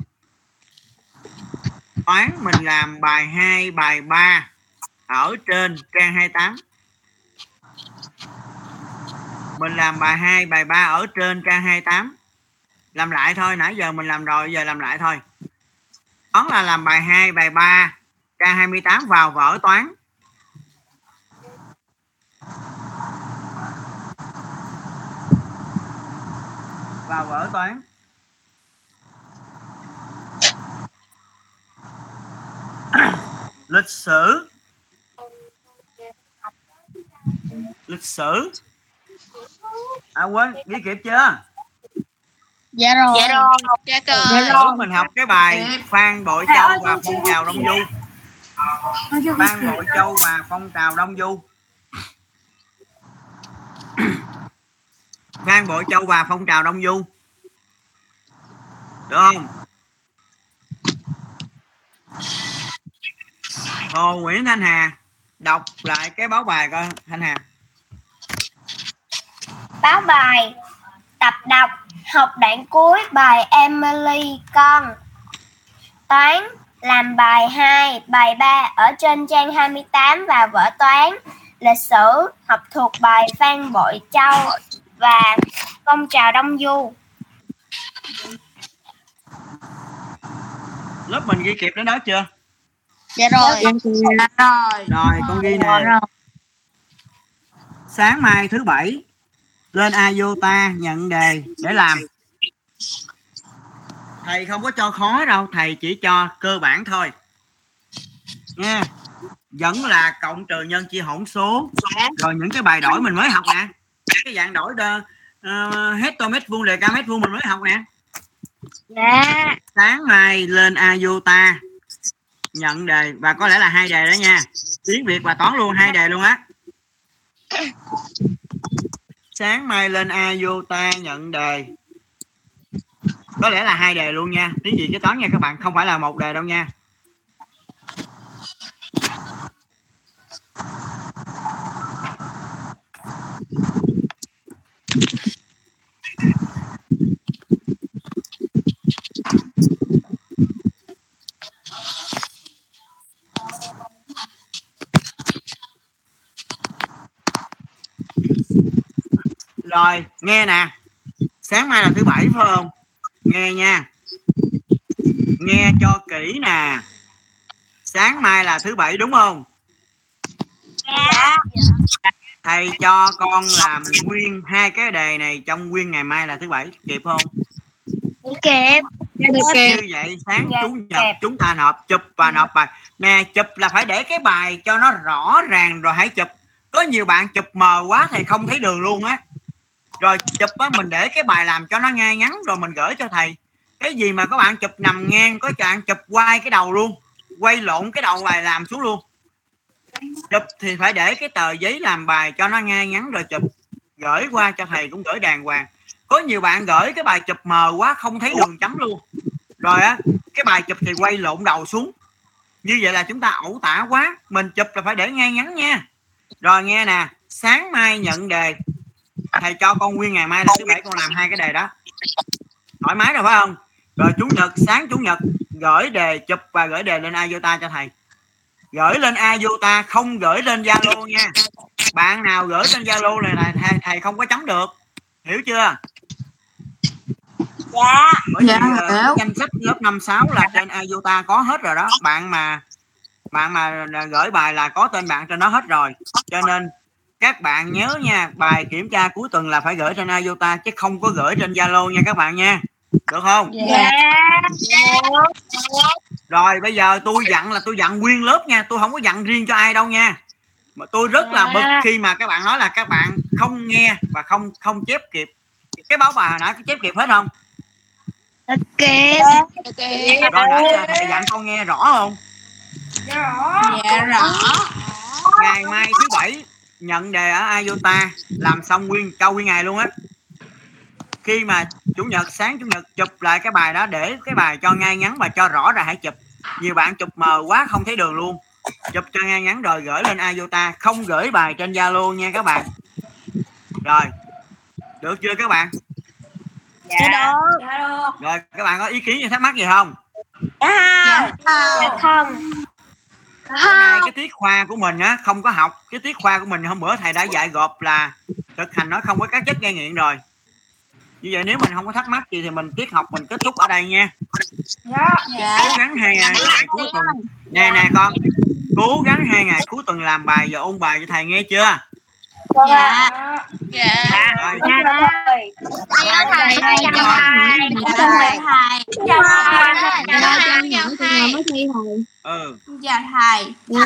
toán mình làm bài 2 bài 3 ở trên trang 28 mình làm bài 2 bài 3 ở trên trang 28 làm lại thôi, nãy giờ mình làm rồi, giờ làm lại thôi. Toán là làm bài 2 bài 3 trang 28 vào vở toán. Vào vở toán. lịch sử. Lịch sử. À quên ghi kịp chưa? Dạ rồi. dạ rồi. Dạ cơ sử mình học cái bài phan bội châu và phong trào đông du. Phan bội châu và phong trào đông du. Phan bội châu và phong trào đông du. Được không hồ nguyễn thanh hà. Đọc lại cái báo bài coi thanh hà. Báo bài Tập đọc Học đoạn cuối bài Emily con. Toán Làm bài 2, bài 3 ở trên trang 28 và vở toán. Lịch sử Học thuộc bài Phan Bội Châu và Phong trào Đông Du. Lớp mình ghi kịp đến đó chưa Dạ rồi. dạ rồi. Rồi con ghi nè. Sáng mai thứ bảy lên Iota nhận đề để làm. Thầy không có cho khó đâu thầy chỉ cho cơ bản thôi. Nha. Vẫn là cộng trừ nhân chia hỗn số. Rồi những cái bài đổi mình mới học nè. Cái dạng đổi đơ uh, hecto mét vuông đề ca mét vuông mình mới học nè. Dạ. sáng mai lên Iota nhận đề. Và có lẽ là hai đề đó nha. Tiếng Việt và toán luôn, hai đề luôn á. Sáng mai lên Iota nhận đề. Có lẽ là hai đề luôn nha. Tiếng gì cái toán nha các bạn. Không phải là một đề đâu nha. Rồi nghe nè. Sáng mai là thứ bảy phải không? Nghe nha. Nghe cho kỹ nè. Sáng mai là thứ bảy đúng không? Thầy cho con làm nguyên hai cái đề này trong nguyên ngày mai là thứ bảy kịp không? Kịp. như vậy sáng Dạ, chủ nhật chúng ta nộp chụp và nộp bài. Nè chụp là phải để cái bài cho nó rõ ràng rồi hãy chụp. Có nhiều bạn chụp mờ quá thì không thấy đường luôn á rồi, chụp á, mình để cái bài làm cho nó ngay ngắn rồi mình gửi cho thầy. Cái gì mà các bạn chụp nằm ngang, có bạn chụp quay cái đầu luôn, quay lộn cái đầu bài làm xuống luôn. Chụp thì phải để cái tờ giấy làm bài cho nó ngay ngắn rồi chụp. Gửi qua cho thầy cũng gửi đàng hoàng. Có nhiều bạn gửi cái bài chụp mờ quá, không thấy đường chấm luôn. Rồi á, cái bài chụp thì quay lộn đầu xuống. Như vậy là chúng ta ẩu tả quá. Mình chụp là phải để ngay ngắn nha. Rồi nghe nè, sáng mai nhận đề thầy cho con nguyên ngày mai là thứ bảy con làm hai cái đề đó. Thoải mái rồi phải không? Rồi chủ nhật sáng chủ nhật gửi đề chụp và gửi đề lên Iota cho thầy. Gửi lên Iota không gửi lên Zalo nha. Bạn nào gửi lên Zalo này là thầy, thầy không có chấm được. Hiểu chưa? Dạ. Bởi vì Dạ, ờ, hiểu. danh sách lớp 5 6 là trên Iota có hết rồi đó. Bạn mà bạn mà gửi bài là có tên bạn trên đó hết rồi. Cho nên các bạn nhớ nha bài kiểm tra cuối tuần là phải gửi trên Iota chứ không có gửi trên Zalo nha các bạn nha. Được không? Dạ. Rồi bây giờ tôi dặn là tôi dặn nguyên lớp nha tôi không có dặn riêng cho ai đâu nha. Mà tôi rất là bực khi mà các bạn nói là các bạn không nghe và không không chép kịp. Cái báo bài hồi nãy có chép kịp hết không? Ok. Ok rồi nãy thầy dặn con nghe rõ không? Dạ rõ. Ngày mai thứ bảy nhận đề ở Iota làm xong nguyên câu nguyên ngày luôn á. Khi mà chủ nhật sáng chủ nhật chụp lại cái bài đó để cái bài cho ngay ngắn và cho rõ rồi hãy chụp. Nhiều bạn chụp mờ quá không thấy đường luôn. Chụp cho ngay ngắn rồi gửi lên Iota không gửi bài trên Zalo nha các bạn. Rồi được chưa các bạn? Dạ. Rồi các bạn có ý kiến gì thắc mắc gì không? Dạ. Dạ không bữa nay cái tiết khoa của mình á không có học. Cái tiết khoa của mình hôm bữa thầy đã dạy gộp là thực hành nó không có các chất gây nghiện rồi. Như vậy nếu mình không có thắc mắc gì thì mình tiết học mình kết thúc ở đây nha. Dạ cố gắng hai ngày, hai ngày cuối tuần. Nè nè con. Cố gắng hai ngày cuối tuần làm bài và ôn bài cho thầy nghe chưa dạ dạ Dạ thầy, thầy, dạ thầy. thầy dạ thầy Dạ, nào mới thi thầy. ừ dạ thầy Dạ,